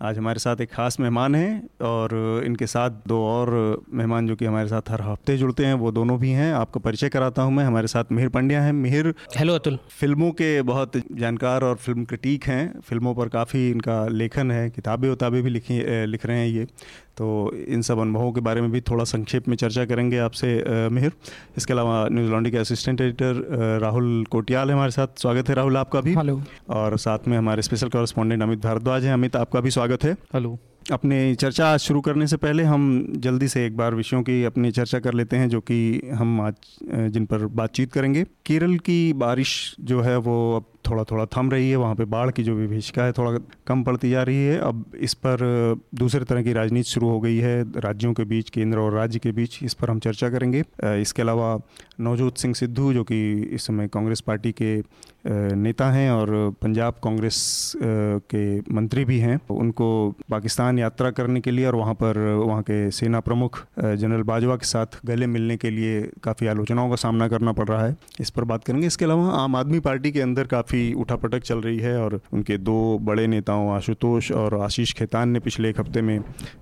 आज हमारे साथ एक ख़ास मेहमान हैं और इनके साथ दो और मेहमान जो कि हमारे साथ हर हफ़्ते जुड़ते हैं वो दोनों भी हैं। आपको परिचय कराता हूँ मैं। हमारे साथ मिहिर पंड्या हैं। मिहिर हेलो अतुल फ़िल्मों के बहुत जानकार और फ़िल्म क्रिटिक हैं। फ़िल्मों पर काफ़ी इनका लेखन है किताबें उताबें भी लिखी लिख रहे हैं ये। तो इन सब अनुभवों के बारे में भी थोड़ा संक्षेप में चर्चा करेंगे आपसे मिहिर। इसके अलावा न्यूज़ लॉन्डी के असिस्टेंट एडिटर राहुल कोटियाल है हमारे साथ। स्वागत है राहुल आपका भी। हेलो। और साथ में हमारे स्पेशल कॉरेस्पॉन्डेंट अमित भारद्वाज हैं। अमित आपका भी स्वागत है। हेलो। अपनी चर्चा आज शुरू करने से पहले हम जल्दी से एक बार विषयों की अपनी चर्चा कर लेते हैं जो कि हम आज जिन पर बातचीत करेंगे। केरल की बारिश जो है वो अब थोड़ा थोड़ा थम रही है, वहाँ पे बाढ़ की जो विभीषिका है थोड़ा कम पड़ती जा रही है। अब इस पर दूसरे तरह की राजनीति शुरू हो गई है, राज्यों के बीच, केंद्र और राज्य के बीच, इस पर हम चर्चा करेंगे। इसके अलावा नवजोत सिंह सिद्धू, जो कि इस समय कांग्रेस पार्टी के नेता हैं और पंजाब कांग्रेस के मंत्री भी हैं, उनको पाकिस्तान यात्रा करने के लिए और वहाँ पर वहाँ के सेना प्रमुख जनरल बाजवा के साथ गले मिलने के लिए काफ़ी आलोचनाओं का सामना करना पड़ रहा है। इस पर बात करेंगे। इसके अलावा आम आदमी पार्टी के अंदर काफ़ी उठापटक चल रही है और उनके दो बड़े नेताओं आशुतोष और आशीष खेतान ने पिछले एक हफ़्ते में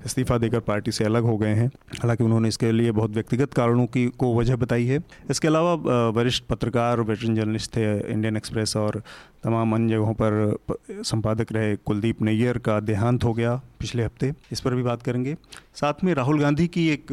इस्तीफा देकर पार्टी से अलग हो गए हैं। हालाँकि उन्होंने इसके लिए बहुत व्यक्तिगत कारणों की, को वजह बताई है। इसके अलावा वरिष्ठ पत्रकार, वेटरन जर्नलिस्ट थे इंडियन एक्सप्रेस और तमाम अन्य जगहों पर संपादक रहे कुलदीप नैयर का देहांत हो गया पिछले हफ़्ते। इस पर भी बात करेंगे। साथ में राहुल गांधी की एक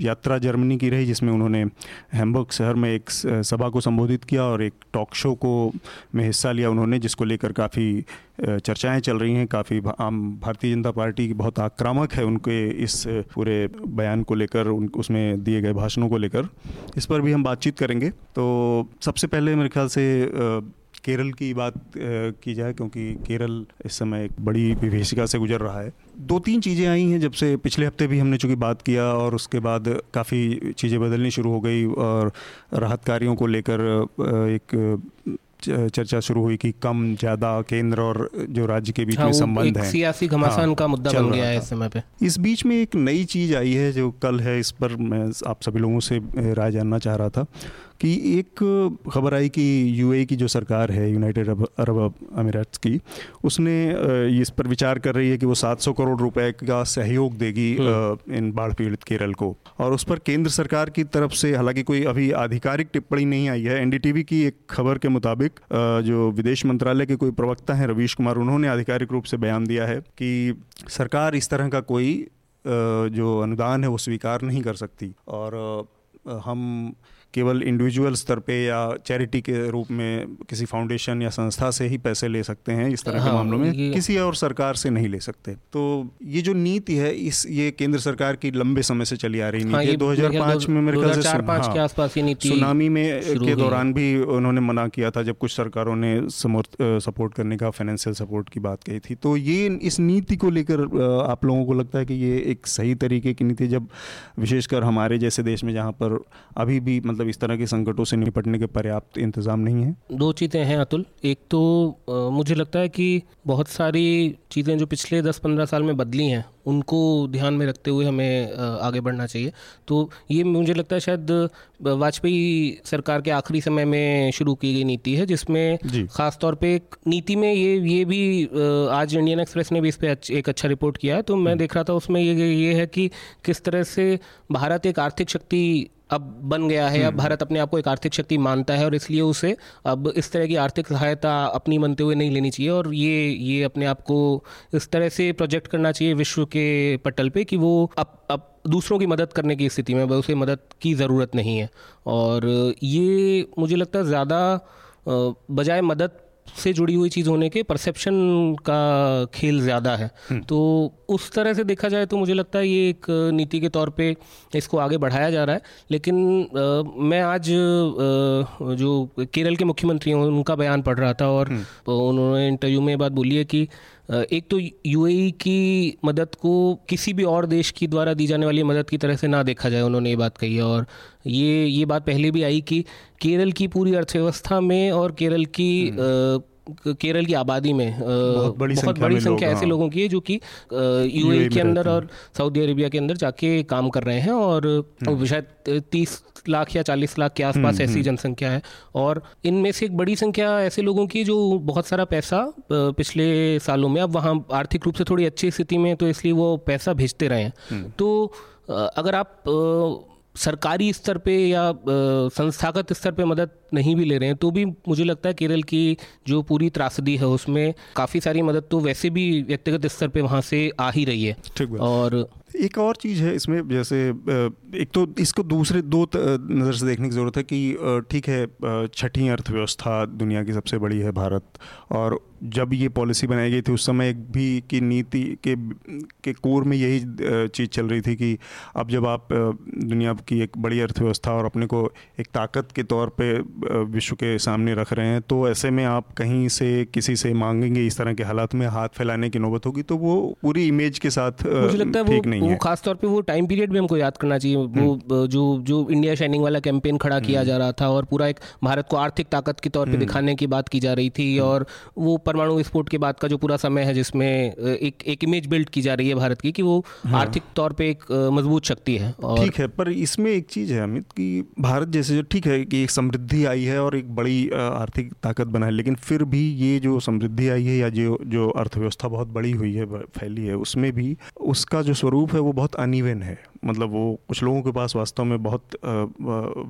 यात्रा जर्मनी की रही, जिसमें उन्होंने हैम्बर्ग शहर में एक सभा को संबोधित किया और एक टॉक शो को में हिस्सा लिया उन्होंने, जिसको लेकर काफ़ी चर्चाएँ चल रही हैं। काफ़ी आम भारतीय जनता पार्टी की बहुत आक्रामक है उनके इस पूरे बयान को लेकर, उन, उसमें दिए गए भाषणों को लेकर। इस पर भी हम बातचीत करेंगे। तो सबसे पहले मेरे ख्याल से केरल की बात की जाए क्योंकि केरल इस समय एक बड़ी विभीषिका से गुजर रहा है। दो तीन चीज़ें आई हैं जब से पिछले हफ़्ते भी हमने चूँकि बात किया और उसके बाद काफ़ी चीज़ें बदलनी शुरू हो गई और राहत कार्यों को लेकर एक चर्चा शुरू हुई कि कम ज़्यादा केंद्र और जो राज्य के बीच हाँ, में संबंध है। सियासी घमासान हाँ, का मुद्दा बन गया है इस समय पे। इस बीच में एक नई चीज़ आई है जो कल है इस पर मैं आप सभी लोगों से राय जानना चाह रहा था। कि एक खबर आई कि यूए की जो सरकार है यूनाइटेड अरब अमीरात की उसने इस पर विचार कर रही है कि वो 700 करोड़ रुपए का सहयोग देगी हम्म। इन बाढ़ पीड़ित केरल को और उस पर केंद्र सरकार की तरफ़ से हालाँकि कोई अभी आधिकारिक टिप्पणी नहीं आई है एनडीटीवी की एक खबर के मुताबिक जो विदेश मंत्रालय के कोई प्रवक्ता हैं रवीश कुमार उन्होंने आधिकारिक रूप से बयान दिया है कि सरकार इस तरह का कोई जो अनुदान है वो स्वीकार नहीं कर सकती और हम केवल इंडिविजुअल स्तर पे या चैरिटी के रूप में किसी फाउंडेशन या संस्था से ही पैसे ले सकते हैं इस तरह हाँ, के मामलों में? किसी और सरकार से नहीं ले सकते। तो ये जो नीति है इस ये केंद्र सरकार की लंबे समय से चली आ रही नीति हाँ, दो हज़ार पाँच में मेरे ख्याल से हाँ, के आसपास ये नीति सुनामी में के दौरान भी उन्होंने मना किया था जब कुछ सरकारों ने सपोर्ट करने का फाइनेंशियल सपोर्ट की बात कही थी। तो ये इस नीति को लेकर आप लोगों को लगता है कि ये एक सही तरीके की नीति जब विशेषकर हमारे जैसे देश में जहाँ पर अभी भी मतलब मतलब इस तरह के संकटों से निपटने के पर्याप्त इंतज़ाम नहीं है। दो चीज़ें हैं अतुल। एक तो आ, मुझे लगता है कि बहुत सारी चीज़ें जो पिछले दस पंद्रह साल में बदली हैं उनको ध्यान में रखते हुए हमें आगे बढ़ना चाहिए। तो ये मुझे लगता है शायद वाजपेयी सरकार के आखिरी समय में शुरू की गई नीति है जिसमें ख़ास तौर पे नीति में ये ये भी आज इंडियन एक्सप्रेस ने भी इस पर एक अच्छा रिपोर्ट किया है। तो मैं हम्म। देख रहा था उसमें ये ये है कि किस तरह से भारत एक आर्थिक शक्ति अब बन गया है अब हम्म। भारत अपने आप को एक आर्थिक शक्ति मानता है और इसलिए उसे अब इस तरह की आर्थिक सहायता अपनी मनते हुए नहीं लेनी चाहिए और ये ये अपने आप को इस तरह से प्रोजेक्ट करना चाहिए विश्व के पटल पे कि वो अब अब दूसरों की मदद करने की स्थिति में उसे मदद की ज़रूरत नहीं है और ये मुझे लगता है ज़्यादा बजाय मदद से जुड़ी हुई चीज़ होने के परसेप्शन का खेल ज़्यादा है हम्म। तो उस तरह से देखा जाए तो मुझे लगता है ये एक नीति के तौर पे इसको आगे बढ़ाया जा रहा है लेकिन आ, मैं आज आ, जो केरल के मुख्यमंत्री हैं उनका बयान पढ़ रहा था और हम्म। उन्होंने इंटरव्यू में बात बोली है कि एक तो यूएई की मदद को किसी भी और देश की द्वारा दी जाने वाली मदद की तरह से ना देखा जाए उन्होंने ये बात कही है और ये ये बात पहले भी आई कि केरल की पूरी अर्थव्यवस्था में और केरल की हम्म। केरल की आबादी में बहुत बड़ी बहुत संख्या बड़ी संख्या ऐसे हाँ। लोगों की है जो कि यूएई के अंदर और सऊदी अरेबिया के अंदर जाके काम कर रहे हैं और हम्म। शायद तीस लाख या चालीस लाख के आसपास ऐसी जनसंख्या है। और इनमें से एक बड़ी संख्या ऐसे लोगों की जो बहुत सारा पैसा पिछले सालों में अब वहाँ आर्थिक रूप से थोड़ी अच्छी स्थिति में है, तो इसलिए वो पैसा भेजते रहे हैं। तो अगर आप सरकारी स्तर पे या संस्थागत स्तर पे मदद नहीं भी ले रहे हैं तो भी मुझे लगता है केरल की जो पूरी त्रासदी है उसमें काफ़ी सारी मदद तो वैसे भी व्यक्तिगत स्तर पे वहाँ से आ ही रही है ठीक। और एक और चीज़ है इसमें जैसे एक तो इसको दूसरे दो नज़र से देखने की ज़रूरत है कि ठीक है छठी अर्थव्यवस्था दुनिया की सबसे बड़ी है भारत और जब ये पॉलिसी बनाई गई थी उस समय एक भी की नीति के के कोर में यही चीज़ चल रही थी कि अब जब आप दुनिया की एक बड़ी अर्थव्यवस्था और अपने को एक ताकत के तौर पे विश्व के सामने रख रहे हैं तो ऐसे में आप कहीं से किसी से मांगेंगे इस तरह के हालात में हाथ फैलाने की नौबत होगी तो वो पूरी इमेज के साथ मुझे लगता है ठीक नहीं वो, वो है खास तौर पे वो टाइम पीरियड भी हमको याद करना चाहिए हम्म। वो जो जो इंडिया शाइनिंग वाला कैंपेन खड़ा किया जा रहा था और पूरा एक भारत को आर्थिक ताकत के हम्म। तौर पर दिखाने की बात की जा रही थी और वो परमाणु विस्फोट के बाद का जो पूरा समय है जिसमें एक एक इमेज बिल्ड की जा रही है भारत की कि वो हाँ। आर्थिक तौर पे एक मज़बूत शक्ति है और। ठीक है पर इसमें एक चीज़ है अमित कि भारत जैसे जो ठीक है कि एक समृद्धि आई है और एक बड़ी आर्थिक ताकत बना है लेकिन फिर भी ये जो समृद्धि आई है या जो जो अर्थव्यवस्था बहुत बड़ी हुई है फैली है उसमें भी उसका जो स्वरूप है वो बहुत अनिवेन है मतलब वो कुछ लोगों के पास वास्तव में बहुत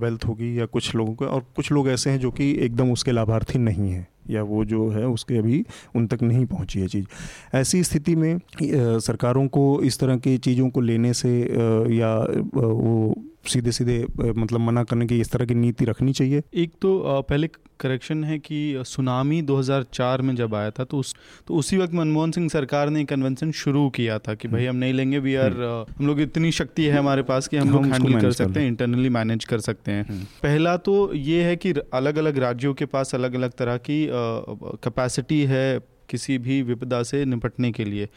वेल्थ होगी या कुछ लोगों के और कुछ लोग ऐसे हैं जो कि एकदम उसके लाभार्थी नहीं हैं या वो जो है उसके अभी उन तक नहीं पहुँची है चीज़। ऐसी स्थिति में सरकारों को इस तरह की चीज़ों को लेने से या वो सीधे सीधे मतलब मना करने की इस तरह की नीति रखनी चाहिए? एक तो पहले करेक्शन है कि सुनामी 2004 में जब आया था तो उस तो उसी वक्त मनमोहन सिंह सरकार ने कन्वेंशन शुरू किया था कि भाई हम नहीं लेंगे वी आर हम लोग इतनी शक्ति है हमारे पास कि हम हम लोग हैंडल कर सकते हैं इंटरनली मैनेज कर सकते हैं। हम्म। पहला तो ये है कि अलग अलग राज्यों के पास अलग अलग तरह की कैपेसिटी है किसी भी विपदा से निपटने के लिए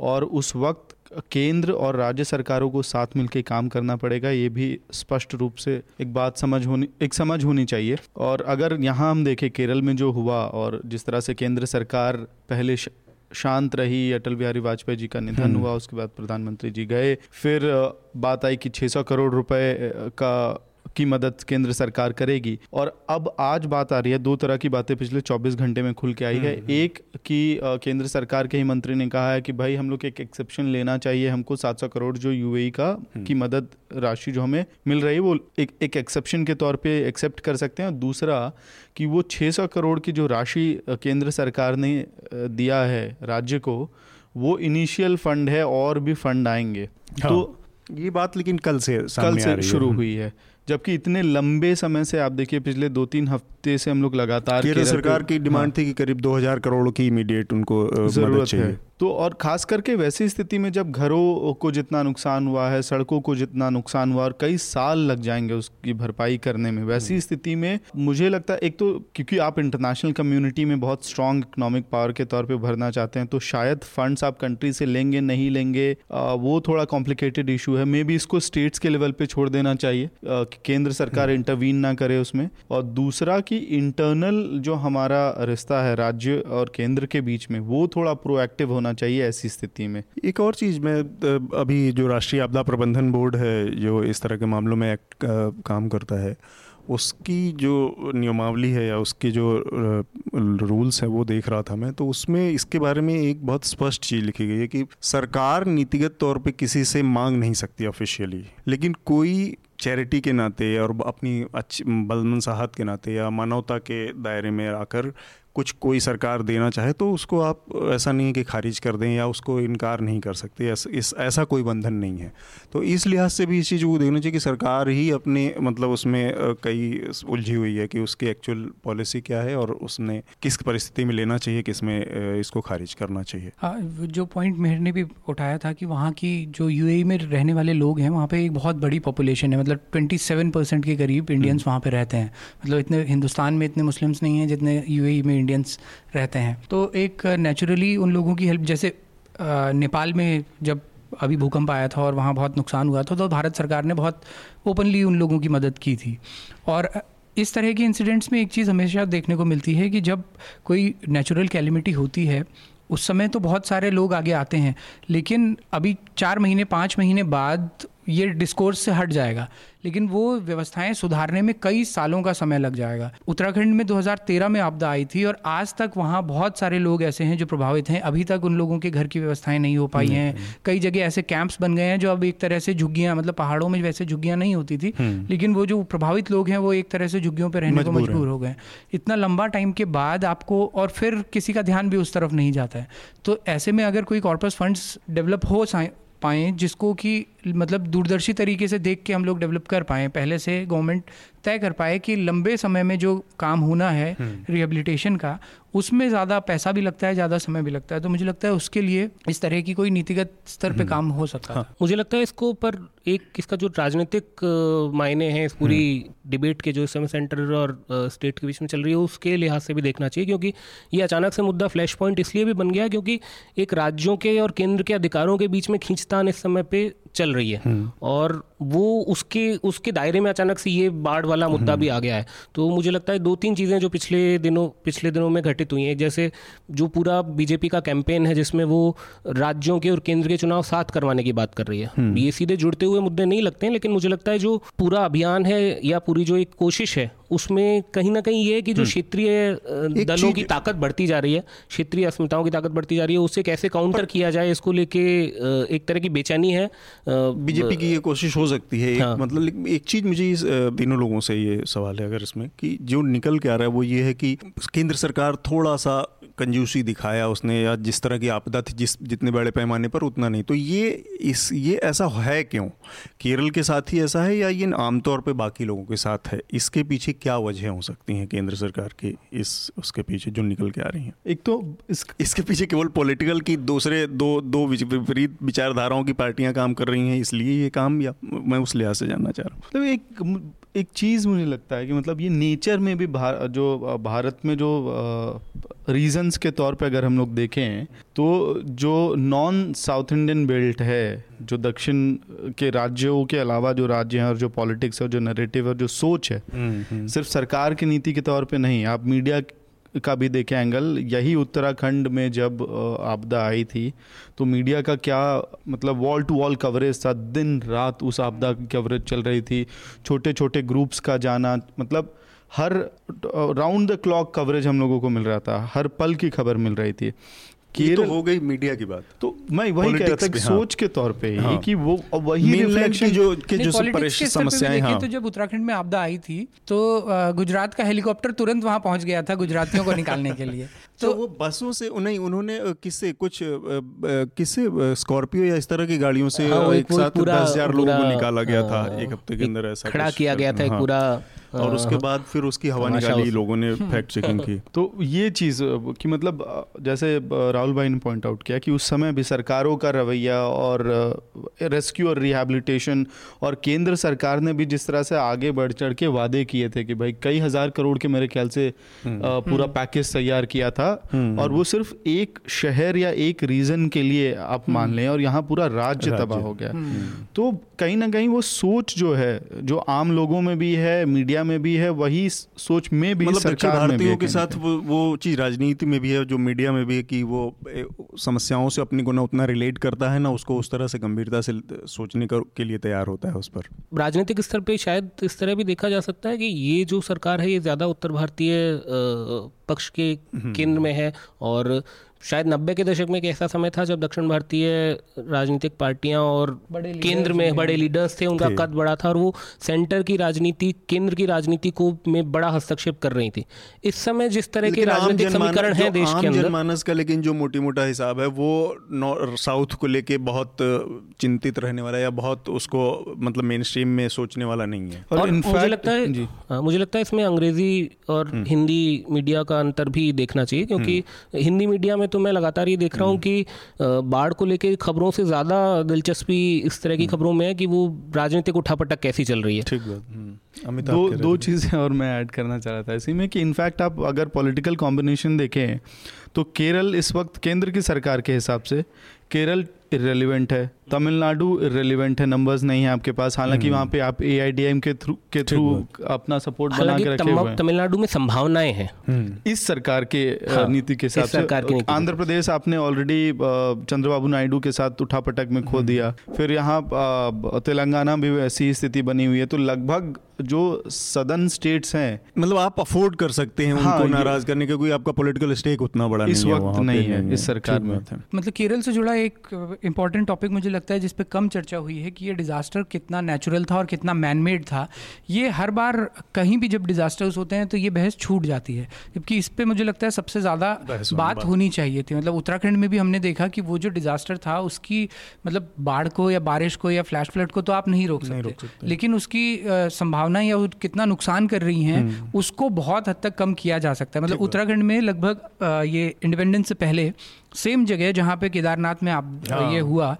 और उस वक्त केंद्र और राज्य सरकारों को साथ मिलकर काम करना पड़ेगा ये भी स्पष्ट रूप से एक बात समझ होनी एक समझ होनी चाहिए और अगर यहाँ हम देखें केरल में जो हुआ और जिस तरह से केंद्र सरकार पहले श- शांत रही अटल बिहारी वाजपेयी जी का निधन हम्म। हुआ उसके बाद प्रधानमंत्री जी गए फिर बात आई कि 600 करोड़ रुपए का की मदद केंद्र सरकार करेगी। और अब आज बात आ रही है दो तरह की बातें पिछले 24 घंटे में खुल के आई है। हम्म, एक कि केंद्र सरकार के ही मंत्री ने कहा है कि भाई हम लोग एक एक्सेप्शन लेना चाहिए हमको 700 करोड़ जो यूएई का हम्म। की मदद राशि जो हमें मिल रही है वो एक एक एक्सेप्शन के तौर पे एक्सेप्ट कर सकते हैं। और दूसरा कि वो 600 करोड़ की जो राशि केंद्र सरकार ने दिया है राज्य को वो इनिशियल फंड है और भी फंड आएँगे। हाँ, तो ये बात लेकिन कल से कल से शुरू हुई है। जबकि इतने लंबे समय से आप देखिए पिछले दो तीन हफ़्ते से हम लोग लगातार केरल सरकार की डिमांड हाँ, थी कि करीब 2000 करोड़ की इमीडिएट उनको ज़रूरत है। तो और खास करके वैसी स्थिति में जब घरों को जितना नुकसान हुआ है सड़कों को जितना नुकसान हुआ और कई साल लग जाएँगे उसकी भरपाई करने में हम्म। वैसी स्थिति में मुझे लगता है एक तो क्योंकि आप इंटरनेशनल कम्युनिटी में बहुत स्ट्रांग इकोनॉमिक पावर के तौर पे भरना चाहते हैं तो शायद फंड्स आप कंट्री से लेंगे नहीं लेंगे आ, वो थोड़ा कॉम्प्लिकेटेड इशू है। मे बी इसको स्टेट्स के लेवल पे छोड़ देना चाहिए कि केंद्र सरकार इंटरवीन ना करे उसमें। और दूसरा कि इंटरनल जो हमारा रिश्ता है राज्य और केंद्र के बीच में वो थोड़ा प्रोएक्टिव होना चाहिए ऐसी स्थिति में। एक और चीज़ मैं अभी जो राष्ट्रीय आपदा प्रबंधन बोर्ड है जो इस तरह के मामलों में एक्ट काम करता है उसकी जो नियमावली है या उसके जो रूल्स हैं वो देख रहा था मैं तो उसमें इसके बारे में एक बहुत स्पष्ट चीज़ लिखी गई है कि सरकार नीतिगत तौर पे किसी से मांग नहीं सकती ऑफिशियली लेकिन कोई चैरिटी के नाते और अपनी अच्छी बलमनसाहत के नाते या मानवता के दायरे में आकर कुछ कोई सरकार देना चाहे तो उसको आप ऐसा नहीं है कि खारिज कर दें या उसको इनकार नहीं कर सकते ऐस, इस ऐसा कोई बंधन नहीं है। तो इस लिहाज से भी इस चीज़ को देखना चाहिए कि सरकार ही अपने मतलब उसमें कई उलझी हुई है कि उसकी एक्चुअल पॉलिसी क्या है और उसने किस परिस्थिति में लेना चाहिए किसमें इसको खारिज करना चाहिए। हाँ, जो पॉइंट मेहर ने भी उठाया था कि वहाँ की जो यूएई में रहने वाले लोग हैं वहाँ पे एक बहुत बड़ी पॉपुलेशन है मतलब 27 परसेंट के करीब इंडियंस वहाँ पे रहते हैं। मतलब इतने हिंदुस्तान में इतने मुस्लिम्स नहीं हैं जितने यूएई में इंडियंस रहते हैं। तो एक नेचुरली उन लोगों की हेल्प जैसे नेपाल में जब अभी भूकंप आया था और वहाँ बहुत नुकसान हुआ था तो भारत सरकार ने बहुत ओपनली उन लोगों की मदद की थी। और इस तरह के इंसिडेंट्स में एक चीज़ हमेशा देखने को मिलती है कि जब कोई नेचुरल कैलिमिटी होती है, उस समय तो बहुत सारे लोग आगे आते हैं, लेकिन अभी चार महीने, पाँच महीने बाद ये डिस्कोर्स से हट जाएगा। लेकिन वो व्यवस्थाएँ सुधारने में कई सालों का समय लग जाएगा। उत्तराखंड में 2013 में आपदा आई थी और आज तक वहाँ बहुत सारे लोग ऐसे हैं जो प्रभावित हैं। अभी तक उन लोगों के घर की व्यवस्थाएँ नहीं हो पाई हैं। कई जगह ऐसे कैंप्स बन गए हैं जो अब एक तरह से झुग्गियाँ मतलब पहाड़ों में वैसे झुग्गियाँ नहीं होती थी। हम्म। लेकिन वो जो प्रभावित लोग हैं वो एक तरह से झुग्गियों पर रहने को मजबूर हो। गए इतना लंबा टाइम के बाद आपको और फिर किसी का ध्यान भी उस तरफ़ नहीं जाता है। तो ऐसे में अगर कोई कॉर्पस फंड्स डेवलप हो पाएँ जिसको कि मतलब दूरदर्शी तरीके से देख के हम लोग डेवलप कर पाएँ पहले से गवर्नमेंट तय कर पाए कि लंबे समय में जो काम होना है रिहेबिलिटेशन हम्म। का उसमें ज़्यादा पैसा भी लगता है ज़्यादा समय भी लगता है तो मुझे लगता है उसके लिए इस तरह की कोई नीतिगत स्तर पे हम्म। काम हो सकता है हाँ। मुझे लगता है इसको पर एक इसका जो राजनीतिक मायने हैं इस पूरी डिबेट हम्म। के जो इस समय सेंटर और स्टेट के बीच में चल रही है उसके लिहाज से भी देखना चाहिए क्योंकि ये अचानक से मुद्दा फ्लैश पॉइंट इसलिए भी बन गया क्योंकि एक राज्यों के और केंद्र के अधिकारों के बीच में खींचतान इस समय पे चल रही है हम्म। और वो उसके उसके दायरे में अचानक से ये बाढ़ वाला मुद्दा हम्म। भी आ गया है तो मुझे लगता है दो तीन चीज़ें जो पिछले दिनों पिछले दिनों में घटित हुई हैं जैसे जो पूरा बीजेपी का कैंपेन है जिसमें वो राज्यों के और केंद्र के चुनाव साथ करवाने की बात कर रही है हम्म। ये सीधे जुड़ते हुए मुद्दे नहीं लगते हैं लेकिन मुझे लगता है जो पूरा अभियान है या पूरी जो एक कोशिश है उसमें कहीं ना कहीं ये है कि जो क्षेत्रीय दलों की ताकत बढ़ती जा रही है क्षेत्रीय अस्मिताओं की ताकत बढ़ती जा रही है उसे कैसे काउंटर किया जाए इसको लेके एक तरह की बेचैनी है बीजेपी की ये कोशिश हो सकती है हाँ। एक, मतलब एक चीज़ मुझे इस तीनों लोगों से ये सवाल है अगर इसमें कि जो निकल के आ रहा है वो ये है कि केंद्र सरकार थोड़ा सा कंजूसी दिखाया उसने या जिस तरह की आपदा थी जिस जितने बड़े पैमाने पर उतना नहीं। तो ये इस ये ऐसा है क्यों? केरल के साथ ही ऐसा है या ये आमतौर पे बाकी लोगों के साथ है? इसके पीछे क्या वजह हो सकती हैं केंद्र सरकार की इस उसके पीछे जो निकल के आ रही हैं? एक तो इस इसके पीछे केवल पॉलिटिकल की दूसरे दो दो विपरीत विचारधाराओं की पार्टियाँ काम कर रही हैं इसलिए ये काम या मैं उस लिहाज से जानना चाह रहा हूँ मतलब एक एक चीज़ मुझे लगता है कि मतलब ये नेचर में भी भार, जो भारत में जो रीजंस के तौर पे अगर हम लोग देखें तो जो नॉन साउथ इंडियन बेल्ट है जो दक्षिण के राज्यों के अलावा जो राज्य हैं और जो पॉलिटिक्स और जो नरेटिव और जो सोच है हम्म, हम्म। सिर्फ़ सरकार की नीति के तौर पे नहीं आप मीडिया का भी देखें एंगल यही उत्तराखंड में जब आपदा आई थी तो मीडिया का क्या मतलब वॉल टू वॉल कवरेज था, दिन रात उस आपदा की कवरेज चल रही थी छोटे छोटे ग्रुप्स का जाना मतलब हर राउंड द क्लॉक कवरेज हम लोगों को मिल रहा था, हर पल की खबर मिल रही थी। ये तो हो गई मीडिया की बात तो मैं वही कह रहा था कि हाँ। सोच के तौर पे हाँ। कि वो वही रिफ्लेक्शन जो के जो समस्याएँ हाँ तो जब उत्तराखंड में आपदा आई थी तो गुजरात का हेलीकॉप्टर तुरंत वहाँ पहुँच गया था गुजरातियों को निकालने के लिए तो, तो वो बसों से नहीं उन्होंने किससे कुछ किससे स्कॉर्पियो या इस तरह की गाड़ियों से हाँ, एक साथ दस हज़ार लोगों को निकाला गया था हाँ, एक हफ़्ते के अंदर ऐसा खड़ा किया गया था एक पूरा और उसके बाद फिर उसकी हवा निकाली लोगों ने फैक्ट चेकिंग की। तो ये चीज़ कि मतलब जैसे राहुल भाई ने पॉइंट आउट किया कि उस समय भी सरकारों का रवैया और रेस्क्यू और रिहेबिलिटेशन और केंद्र सरकार ने भी जिस तरह से आगे बढ़ चढ़ के वादे किए थे कि भाई कई हज़ार करोड़ के मेरे ख्याल से हम्म। पूरा पैकेज तैयार किया था हम्म। और वो सिर्फ़ एक शहर या एक रीजन के लिए आप मान हम्म। लें और यहाँ पूरा राज्य तबाह हो गया तो कहीं ना कहीं वो सोच जो है जो आम लोगों में भी है मीडिया में भी है वही सोच में भी मतलब सरकार भारतीयों के साथ वो वो चीज़ राजनीति में भी है जो मीडिया में भी है कि वो समस्याओं से अपने को ना उतना रिलेट करता है ना उसको उस तरह से गंभीरता से सोचने के लिए तैयार होता है उस पर राजनीतिक स्तर पर शायद इस तरह भी देखा जा सकता है कि ये जो सरकार है ये ज़्यादा उत्तर भारतीय पक्ष के हम्म। केंद्र में है और शायद नब्बे के दशक में एक ऐसा समय था जब दक्षिण भारतीय राजनीतिक पार्टियाँ और केंद्र में बड़े लीडर्स थे उनका कद बड़ा था और वो सेंटर की राजनीति केंद्र की राजनीति को में बड़ा हस्तक्षेप कर रही थी। इस समय जिस तरह के राजनीतिक समीकरण है देश के अंदर। मानस का लेकिन जो मोटी मोटा हिसाब है वो साउथ को लेके बहुत चिंतित रहने वाला या बहुत उसको मतलब मेन स्ट्रीम में सोचने वाला नहीं है। और, और मुझे लगता है हाँ, मुझे लगता है इसमें अंग्रेज़ी और हम्म। हिंदी मीडिया का अंतर भी देखना चाहिए क्योंकि हम्म। हिंदी मीडिया में तो मैं लगातार ये देख रहा हूँ कि बाढ़ को लेकर खबरों से ज़्यादा दिलचस्पी इस तरह की हम्म। खबरों में है कि वो राजनीतिक उठापटक कैसी चल रही है ठीक हम्म। दो दो चीज़ें और मैं ऐड करना चाह रहा था इसी में कि इनफैक्ट आप अगर पॉलिटिकल कॉम्बिनेशन देखें तो केरल इस वक्त केंद्र की सरकार के हिसाब से केरल इरेलीवेंट है तमिलनाडु रिलेवेंट है नंबर्स नहीं है आपके पास। हालाँकि वहाँ पे आप एआईडीएम के थ्रू के थ्रू अपना सपोर्ट बना के रखे हुए हैं। तमिलनाडु में संभावनाएँ हैं। इस सरकार के हाँ, नीति के हिसाब से आंध्र प्रदेश आपने ऑलरेडी चंद्रबाबू नायडू के साथ उठापटक में खो दिया। फिर यहाँ तेलंगाना भी ऐसी स्थिति बनी हुई है। तो लगभग जो सदन स्टेट्स हैं मतलब आप अफोर्ड कर सकते हैं हाँ, उनको नाराज़ करने का कोई आपका पॉलिटिकल स्टेक उतना बड़ा इस नहीं वक्त नहीं है इस सरकार में। मतलब केरल से जुड़ा एक इम्पोर्टेंट टॉपिक मुझे लगता है जिसपे कम चर्चा हुई है कि ये डिजास्टर कितना नेचुरल था और कितना मैनमेड था। ये हर बार कहीं भी जब डिजास्टर्स होते हैं तो ये बहस छूट जाती है जबकि इस पर मुझे लगता है सबसे ज़्यादा बात होनी चाहिए थी। मतलब उत्तराखंड में भी हमने देखा कि वो जो डिजास्टर था उसकी मतलब बाढ़ को या बारिश को या फ्लैश फ्लड को तो आप नहीं रोक सकते। लेकिन उसकी संभावना संभावना या कितना नुकसान कर रही हैं हम्म। उसको बहुत हद तक कम किया जा सकता है। मतलब उत्तराखंड में लगभग ये इंडिपेंडेंस से पहले सेम जगह जहाँ पे केदारनाथ में आप हाँ। ये हुआ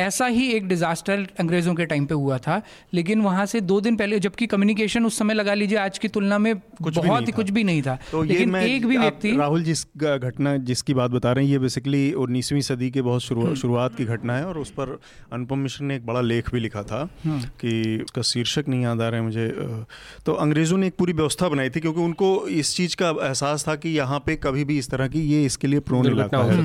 ऐसा ही एक डिजास्टर अंग्रेज़ों के टाइम पे हुआ था लेकिन वहाँ से दो दिन पहले जबकि कम्युनिकेशन उस समय लगा लीजिए आज की तुलना में कुछ बहुत ही कुछ भी नहीं था तो लेकिन एक भी व्यक्ति राहुल जिस घटना जिसकी बात बता रहे हैं ये बेसिकली उन्नीसवीं सदी के बहुत हम्म। शुरुआत की घटना है और उस पर अनुपम मिश्र ने एक बड़ा लेख भी लिखा था हम्म। कि उसका शीर्षक नहीं याद आ रहा है मुझे तो अंग्रेज़ों ने एक पूरी व्यवस्था बनाई थी क्योंकि उनको इस चीज़ का एहसास था कि यहाँ पे कभी भी इस तरह की ये इसके लिए प्रोन इलाका है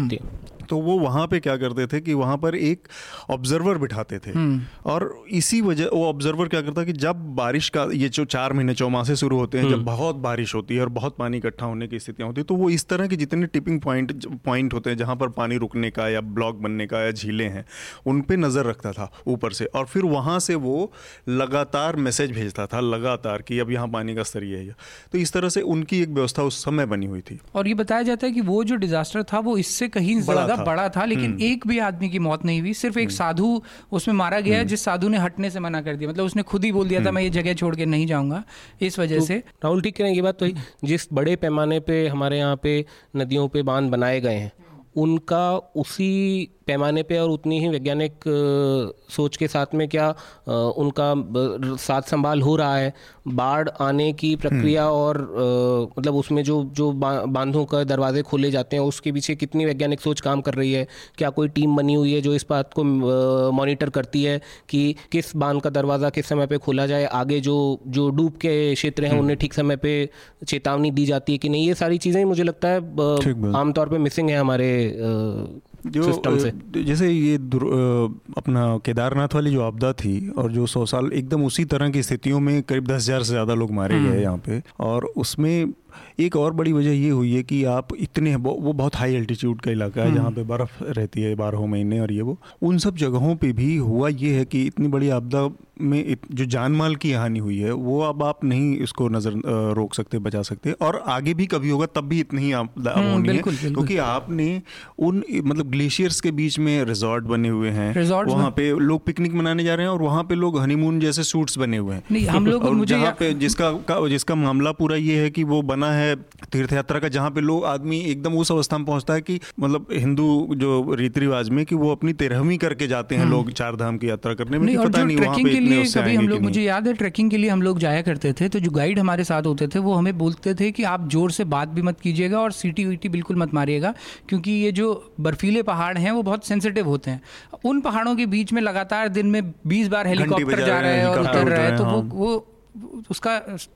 तो वो वहाँ पे क्या करते थे कि वहाँ पर एक ऑब्जर्वर बिठाते थे हम्म। और इसी वजह वो ऑब्जर्वर क्या करता कि जब बारिश का ये जो चार महीने चौमासे शुरू होते हैं जब हम्म। बहुत बारिश होती है और बहुत पानी इकट्ठा होने की स्थितियाँ होती है तो वो इस तरह के जितने टिपिंग पॉइंट पॉइंट होते हैं जहाँ पर पानी रुकने का या ब्लॉक बनने का या झीलें हैं उन पर नज़र रखता था ऊपर से और फिर वहाँ से वो लगातार मैसेज भेजता था लगातार कि अब यहाँ पानी का स्तर ये है तो इस तरह से उनकी एक व्यवस्था उस समय बनी हुई थी और ये बताया जाता है कि वो जो डिजास्टर था वो इससे कहीं ज़्यादा था बड़ा था लेकिन हम्म। एक भी आदमी की मौत नहीं हुई सिर्फ़ एक हम्म। साधु उसमें मारा गया हम्म। जिस साधु ने हटने से मना कर दिया मतलब उसने खुद ही बोल दिया था मैं ये जगह छोड़ के नहीं जाऊँगा इस वजह तो, से राहुल ठीक करें ये बात तो जिस बड़े पैमाने पर हमारे यहाँ पे नदियों पे बाँध बनाए गए हैं उनका उसी पैमाने पे और उतनी ही वैज्ञानिक सोच के साथ में क्या उनका साथ संभाल हो रहा है। बाढ़ आने की प्रक्रिया हम्म। और मतलब उसमें जो जो बांधों का दरवाजे खोले जाते हैं उसके पीछे कितनी वैज्ञानिक सोच काम कर रही है? क्या कोई टीम बनी हुई है जो इस बात को मॉनिटर करती है कि किस बाँध का दरवाज़ा किस समय पर खोला जाए? आगे जो जो डूब के क्षेत्र हैं हम्म। उन्हें ठीक समय पर चेतावनी दी जाती है कि नहीं? ये सारी चीज़ें मुझे लगता है आमतौर पर मिसिंग है हमारे जो सिस्टम से जैसे ये अपना केदारनाथ वाली जो आपदा थी और जो सौ साल एकदम उसी तरह की स्थितियों में करीब दस हज़ार से ज़्यादा लोग मारे गए हम्म। यहाँ पे और उसमें एक और बड़ी वजह ये हुई है कि आप इतने वो बहुत हाई एल्टीट्यूड का इलाका है जहाँ हम्म। पे बर्फ़ रहती है बारह महीने और ये वो। उन सब जगहों पे भी हुआ ये है कि इतनी बड़ी आपदा में जो जान माल की हानि हुई है वो अब आप नहीं इसको नज़र रोक सकते बचा सकते। और आगे भी कभी होगा तब भी इतनी ही आपदा हम्म, होनी है। क्योंकि आपने उन मतलब ग्लेशियर्स के बीच में रिजॉर्ट बने हुए हैं। वहाँ पे लोग पिकनिक मनाने जा रहे हैं और वहाँ पे लोग हनीमून जैसे सूट्स बने हुए हैं। हम लोग जिसका जिसका मामला पूरा ये है कि वो बना है है तीर्थ यात्रा का जहाँ पे लोग आदमी एकदम उस अवस्था में पहुँचता है कि मतलब हिंदू जो रीति रिवाज में कि वो अपनी तेरहवीं करके जाते हैं हम्म। लोग चार धाम की यात्रा करने में पता नहीं वहाँ पे इतने कभी हम लोग मुझे याद है ट्रैकिंग के लिए हम लोग जाया करते थे तो जो गाइड हमारे साथ होते थे वो हमें बोलते थे कि आप ज़ोर से बात भी मत कीजिएगा और सीटी वीटी बिल्कुल मत मारिएगा क्योंकि ये जो बर्फीले पहाड़ हैं वो बहुत सेंसिटिव होते हैं उन पहाड़ों के बीच में लगातार दिन में बीस बार हेलीकॉप्टर जा रहा है और उतर रहा है तो वो हाँ। वो उसका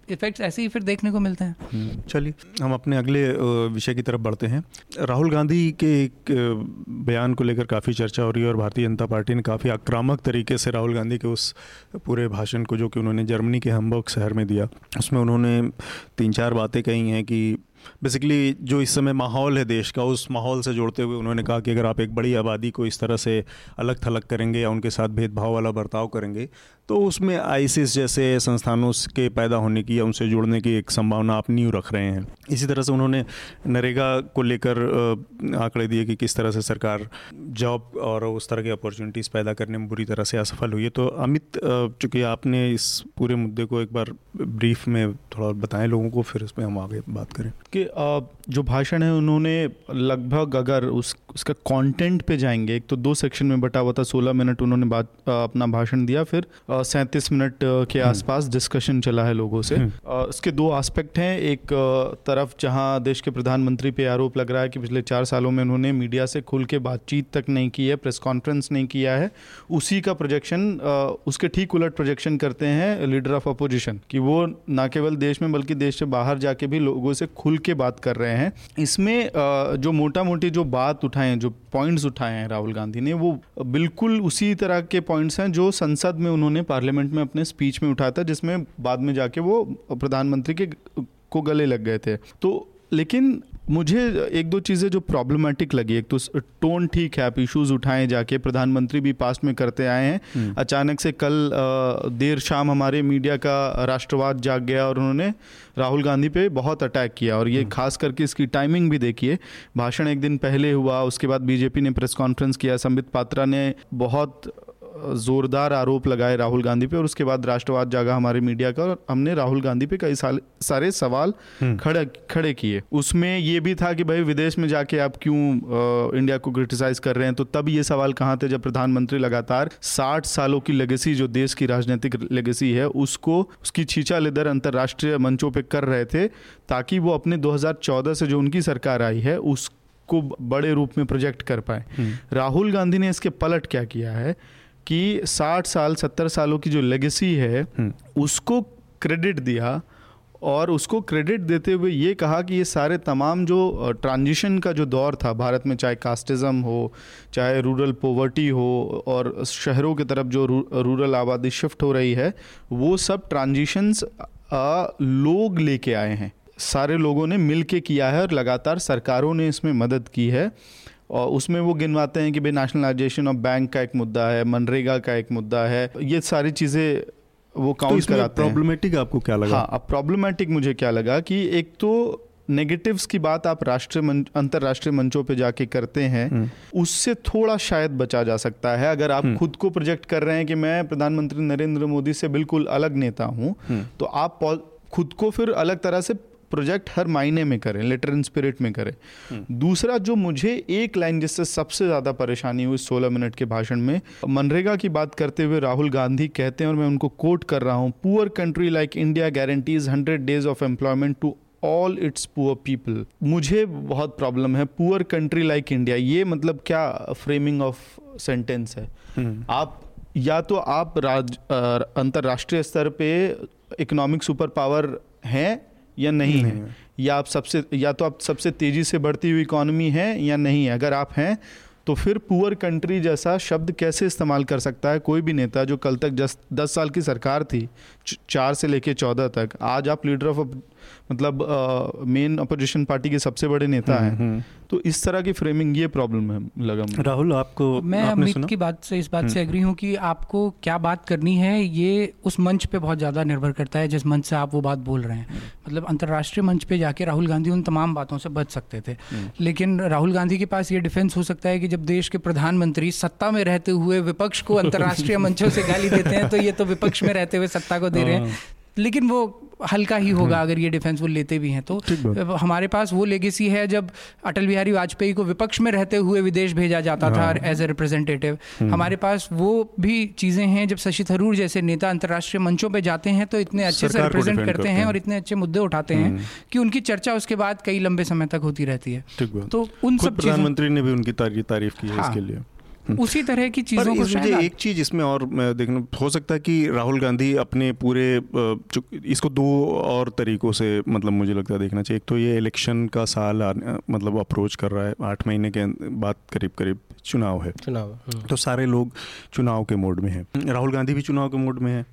इफेक्ट्स ऐसे ही फिर देखने को मिलते हैं। हम्म, चलिए हम अपने अगले विषय की तरफ़ बढ़ते हैं। राहुल गांधी के एक बयान को लेकर काफ़ी चर्चा हो रही है और भारतीय जनता पार्टी ने काफ़ी आक्रामक तरीके से राहुल गांधी के उस पूरे भाषण को जो कि उन्होंने जर्मनी के हम्बर्ग शहर में दिया उसमें उन्होंने तीन चार बातें कही हैं कि बेसिकली जो इस समय माहौल है देश का उस माहौल से जोड़ते हुए उन्होंने कहा कि अगर आप एक बड़ी आबादी को इस तरह से अलग थलग करेंगे या उनके साथ भेदभाव वाला बर्ताव करेंगे तो उसमें आईसिस जैसे संस्थानों के पैदा होने की या उनसे जुड़ने की एक संभावना आप न्यू रख रहे हैं। इसी तरह से उन्होंने नरेगा को लेकर आंकड़े दिए कि किस तरह से सरकार जॉब और उस तरह की अपॉर्चुनिटीज़ पैदा करने में बुरी तरह से असफल हुई है। तो अमित चूँकि आपने इस पूरे मुद्दे को एक बार ब्रीफ में थोड़ा बताएँ लोगों को, फिर उस पर हम आगे बात करें। कि जो भाषण है उन्होंने लगभग अगर उस, उसका कंटेंट पे जाएँगे, एक तो दो सेक्शन में बटा हुआ था सोलह मिनट उन्होंने बात अपना भाषण दिया, फिर सैंतीस मिनट के हम्म। आसपास डिस्कशन चला है लोगों से इसके हम्म। दो एस्पेक्ट हैं एक तरफ़ जहाँ देश के प्रधानमंत्री पे आरोप लग रहा है कि पिछले चार सालों में उन्होंने मीडिया से खुल के बातचीत तक नहीं की है प्रेस कॉन्फ्रेंस नहीं किया है उसी का प्रोजेक्शन उसके ठीक उलट प्रोजेक्शन करते हैं लीडर ऑफ़ अपोजिशन कि वो ना केवल देश में बल्कि देश से बाहर जाके भी लोगों से खुल के बात कर रहे हैं इसमें जो मोटा मोटी जो बात उठाए हैं जो पॉइंट्स उठाए हैं राहुल गांधी ने वो बिल्कुल उसी तरह के पॉइंट्स हैं जो संसद में उन्होंने पार्लियामेंट में अपने स्पीच में उठाया था जिसमें बाद में जाके वो प्रधानमंत्री के को गले लग गए थे तो लेकिन मुझे एक दो चीज़ें जो प्रॉब्लमेटिक लगी एक तो टोन ठीक है आप इश्यूज़ उठाएँ जाके प्रधानमंत्री भी पास्ट में करते आए हैं हम्म। अचानक से कल देर शाम हमारे मीडिया का राष्ट्रवाद जाग गया और उन्होंने राहुल गांधी पे बहुत अटैक किया और ये हम्म। खास करके इसकी टाइमिंग भी देखिए भाषण एक दिन पहले हुआ उसके बाद बीजेपी ने प्रेस कॉन्फ्रेंस किया संबित पात्रा ने बहुत ज़ोरदार आरोप लगाए राहुल गांधी पे और उसके बाद राष्ट्रवाद जागा हमारे मीडिया का और हमने राहुल गांधी पे कई सारे सवाल हम्म। खड़े खड़े किए। उसमें ये भी था कि भाई विदेश में जाके आप क्यों इंडिया को क्रिटिसाइज कर रहे हैं? तो तब ये सवाल कहाँ थे? जब प्रधानमंत्री लगातार साठ सालों की लेगेसी जो देश की राजनीतिक लेगेसी है उसको उसकी छीछा लेदर अंतर्राष्ट्रीय मंचों पर कर रहे थे ताकि वो अपने दो हज़ार चौदह से जो उनकी सरकार आई है उसको बड़े रूप में प्रोजेक्ट कर पाए। हम्म। राहुल गांधी ने इसके पलट क्या किया है? कि 60 साल 70 सालों की जो लेगेसी है हम्म। उसको क्रेडिट दिया और उसको क्रेडिट देते हुए ये कहा कि ये सारे तमाम जो ट्रांजिशन का जो दौर था भारत में चाहे कास्टिज़म हो चाहे रूरल पोवर्टी हो और शहरों की तरफ़ जो रूरल आबादी शिफ्ट हो रही है वो सब ट्रांजिशंस लोग लेके आए हैं सारे लोगों ने मिल के किया है और लगातार सरकारों ने इसमें मदद की है और उसमें वो गिनवाते हैं कि भाई नेशनलाइजेशन ऑफ़ बैंक का एक मुद्दा है मनरेगा का एक मुद्दा है ये सारी चीज़ें वो काउंट तो कराते प्रॉब्लमेटिक आपको क्या लगा हाँ अब प्रॉब्लमेटिक मुझे क्या लगा कि एक तो नेगेटिव्स की बात आप राष्ट्रीय मंच अंतर्राष्ट्रीय मंचों पे जाके करते हैं हम्म। उससे थोड़ा शायद बचा जा सकता है अगर आप हम्म। खुद को प्रोजेक्ट कर रहे हैं कि मैं प्रधानमंत्री नरेंद्र मोदी से बिल्कुल अलग नेता हूँ हम्म। तो आप खुद को फिर अलग तरह से प्रोजेक्ट हर महीने में करें लेटर इन स्पिरिट में करें हम्म। दूसरा जो मुझे एक लाइन जिससे सबसे ज़्यादा परेशानी हुई सोलह मिनट के भाषण में मनरेगा की बात करते हुए राहुल गांधी कहते हैं और मैं उनको कोट कर रहा हूँ poor country like India guarantees hundred days of employment to all its poor people मुझे बहुत प्रॉब्लम है पुअर कंट्री लाइक इंडिया ये मतलब क्या फ्रेमिंग ऑफ़ सेंटेंस है हम्म। आप या तो आप राज अंतर्राष्ट्रीय स्तर पे इकोनॉमिक सुपर पावर हैं या नहीं, नहीं है। या आप सबसे या तो आप सबसे तेज़ी से बढ़ती हुई इकॉनमी है या नहीं है? अगर आप हैं तो फिर पुअर कंट्री जैसा शब्द कैसे इस्तेमाल कर सकता है कोई भी नेता जो कल तक दस दस साल की सरकार थी चार से लेके चौदह तक? आज आप लीडर ऑफ़ मतलब मेन अपोजिशन पार्टी के सबसे बड़े नेता हम्म, हैं। हम्म। तो इस तरह की फ्रेमिंग ये प्रॉब्लम है लगा राहुल आपको मैं अमित की बात से इस बात से एग्री हम्म। हूँ कि आपको क्या बात करनी है ये उस मंच पे बहुत ज़्यादा निर्भर करता है जिस मंच से आप वो बात बोल रहे हैं। मतलब अंतर्राष्ट्रीय मंच पे जाके राहुल गांधी उन तमाम बातों से बच सकते थे। लेकिन राहुल गांधी के पास ये डिफेंस हो सकता है कि जब देश के प्रधानमंत्री सत्ता में रहते हुए विपक्ष को अंतर्राष्ट्रीय मंचों से गाली देते हैं तो ये तो विपक्ष में रहते हुए सत्ता को दे रहे हैं। हाँ। लेकिन वो हल्का ही होगा हम्म। अगर ये डिफेंस वो लेते भी हैं तो हमारे पास वो लेगेसी है जब अटल बिहारी वाजपेयी को विपक्ष में रहते हुए विदेश भेजा जाता था एज ए रिप्रेजेंटेटिव हमारे पास वो भी चीज़ें हैं जब शशि थरूर जैसे नेता अंतर्राष्ट्रीय मंचों पर जाते हैं तो इतने अच्छे से रिप्रेजेंट करते हैं और इतने अच्छे मुद्दे उठाते हैं हम्म। कि उनकी चर्चा उसके बाद कई लंबे समय तक होती रहती है तो उन सब प्रधानमंत्री ने भी उनकी तारीफ़ की है हाँ। इसके लिए। उसी तरह की चीज़ों को मुझे एक चीज़ इसमें और देखना हो सकता है कि राहुल गांधी अपने पूरे इसको दो और तरीकों से मतलब मुझे लगता है देखना चाहिए। एक तो ये इलेक्शन का साल मतलब अप्रोच कर रहा है आठ महीने के बाद करीब करीब चुनाव है। चुनाव हम्म। तो सारे लोग चुनाव के मोड में हैं। राहुल गांधी भी चुनाव के मोड में है।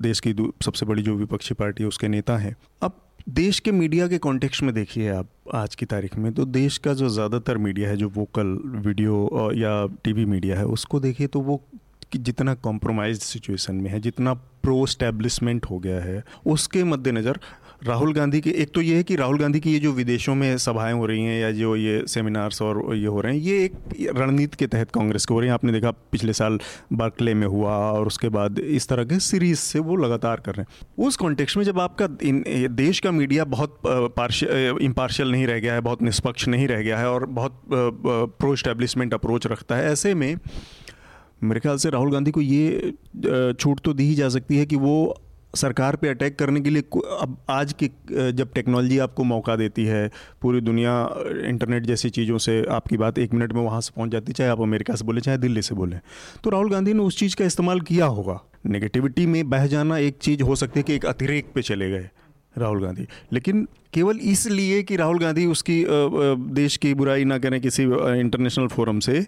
देश की सबसे बड़ी जो विपक्षी पार्टी है उसके नेता हैं। अब देश के मीडिया के कॉन्टेक्स्ट में देखिए आप आज की तारीख में तो देश का जो ज़्यादातर मीडिया है, जो वोकल वीडियो या टीवी मीडिया है, उसको देखिए तो वो कि जितना कॉम्प्रोमाइज सिचुएशन में है, जितना प्रो स्टैब्लिशमेंट हो गया है, उसके मद्देनज़र राहुल गांधी के, एक तो ये है कि राहुल गांधी की ये जो विदेशों में सभाएँ हो रही हैं या जो ये सेमिनार्स और ये हो रहे हैं, ये एक रणनीति के तहत कांग्रेस के हो रही हैं। आपने देखा पिछले साल बर्कले में हुआ और उसके बाद इस तरह के सीरीज़ से वो लगातार कर रहे हैं। उस कॉन्टेक्स्ट में जब आपका इन देश का मीडिया बहुत इम्पार्शियल नहीं रह गया है, बहुत निष्पक्ष नहीं रह गया है और बहुत प्रो इस्टेब्लिशमेंट अप्रोच रखता है, ऐसे में मेरे ख्याल से राहुल गांधी को ये छूट तो दी ही जा सकती है कि वो सरकार पे अटैक करने के लिए अब आज की जब टेक्नोलॉजी आपको मौका देती है, पूरी दुनिया इंटरनेट जैसी चीज़ों से आपकी बात एक मिनट में वहाँ से पहुँच जाती चाहे आप अमेरिका से बोले, चाहे दिल्ली से बोलें। तो राहुल गांधी ने उस चीज़ का इस्तेमाल किया होगा। नेगेटिविटी में बह जाना एक चीज़ हो सकती है कि एक अतिरेक पे चले गए राहुल गांधी। लेकिन केवल इसलिए कि राहुल गांधी उसकी देश की बुराई ना करें किसी इंटरनेशनल फोरम से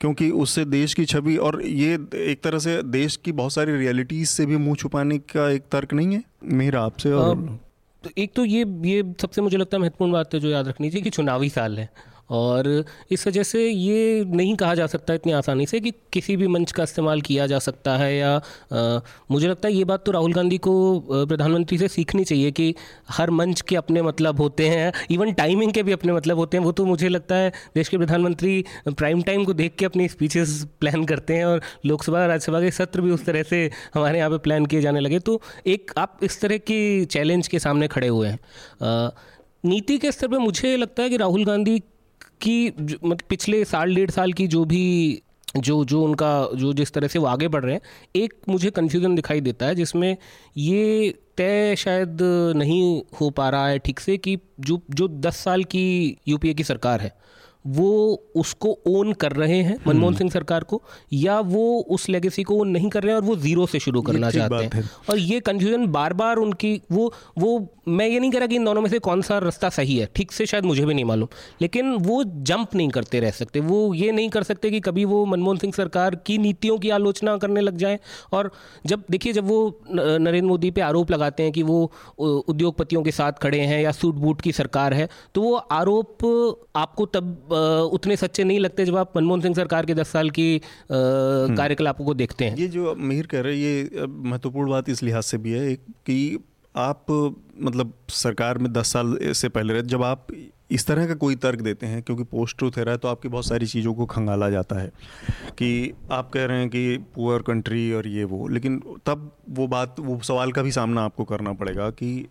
क्योंकि उससे देश की छवि और ये एक तरह से देश की बहुत सारी रियलिटीज से भी मुँह छुपाने का एक तर्क नहीं है? मेरा आपसे और तो एक तो ये ये सबसे मुझे लगता है महत्वपूर्ण बात है जो याद रखनी चाहिए कि चुनावी साल है। और इस वजह से ये नहीं कहा जा सकता इतनी आसानी से कि किसी भी मंच का इस्तेमाल किया जा सकता है या आ, मुझे लगता है ये बात तो राहुल गांधी को प्रधानमंत्री से सीखनी चाहिए कि हर मंच के अपने मतलब होते हैं इवन टाइमिंग के भी अपने मतलब होते हैं वो तो मुझे लगता है देश के प्रधानमंत्री प्राइम टाइम को देख के अपनी स्पीचेस प्लान करते हैं और लोकसभा राज्यसभा के सत्र भी उस तरह से हमारे यहाँ पर प्लान किए जाने लगे। तो एक आप इस तरह की चैलेंज के सामने खड़े हुए हैं। नीति के स्तर पर मुझे लगता है कि राहुल गांधी कि मतलब पिछले साल डेढ़ साल की जो भी जो जो उनका जो जिस तरह से वो आगे बढ़ रहे हैं एक मुझे कन्फ्यूज़न दिखाई देता है जिसमें ये तय शायद नहीं हो पा रहा है ठीक से कि जो जो दस साल की यूपीए की सरकार है वो उसको ओन कर रहे हैं हम्म। मनमोहन सिंह सरकार को या वो उस लेगेसी को ओन नहीं कर रहे हैं और वो ज़ीरो से शुरू करना चाहते हैं और ये कंफ्यूजन बार बार उनकी वो वो मैं ये नहीं कह रहा कि इन दोनों में से कौन सा रास्ता सही है ठीक से शायद मुझे भी नहीं मालूम लेकिन वो जंप नहीं करते रह सकते वो ये नहीं कर सकते कि कभी वो मनमोहन सिंह सरकार की नीतियों की आलोचना करने लग जाए और जब देखिए जब वो नरेंद्र मोदी पे आरोप लगाते हैं कि वो उद्योगपतियों के साथ खड़े हैं या सूट बूट की सरकार है तो वो आरोप आपको तब उतने सच्चे नहीं लगते जब आप मनमोहन सिंह सरकार के दस साल की हम्म। कार्यकलापों को देखते हैं ये जो मिहिर कह रहे हैं ये महत्वपूर्ण बात इस लिहाज से भी है कि आप मतलब सरकार में दस साल से पहले रहे, जब आप इस तरह का कोई तर्क देते हैं, क्योंकि पोस्ट ट्रूथ है रहा है तो आपकी बहुत सारी चीज़ों को खंगाला जाता है कि आप कह रहे हैं कि पुअर कंट्री और ये वो, लेकिन तब वो बात, वो सवाल का भी सामना आपको करना पड़ेगा कि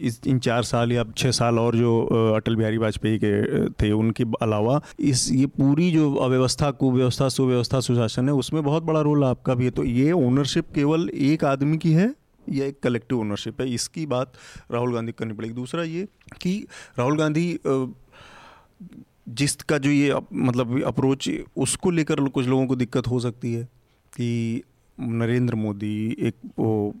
इस, इन चार साल या छः साल और जो अटल बिहारी वाजपेयी के थे, उनके अलावा इस, ये पूरी जो अव्यवस्था, कुव्यवस्था, सुव्यवस्था, सुशासन है, उसमें बहुत बड़ा रोल आपका भी है। तो ये ओनरशिप केवल एक आदमी की है यह एक कलेक्टिव ओनरशिप है। इसकी बात राहुल गांधी करनी पड़ेगी। दूसरा ये कि राहुल गांधी जिसका जो ये मतलब अप्रोच उसको लेकर कुछ लोगों को दिक्कत हो सकती है कि नरेंद्र मोदी एक वो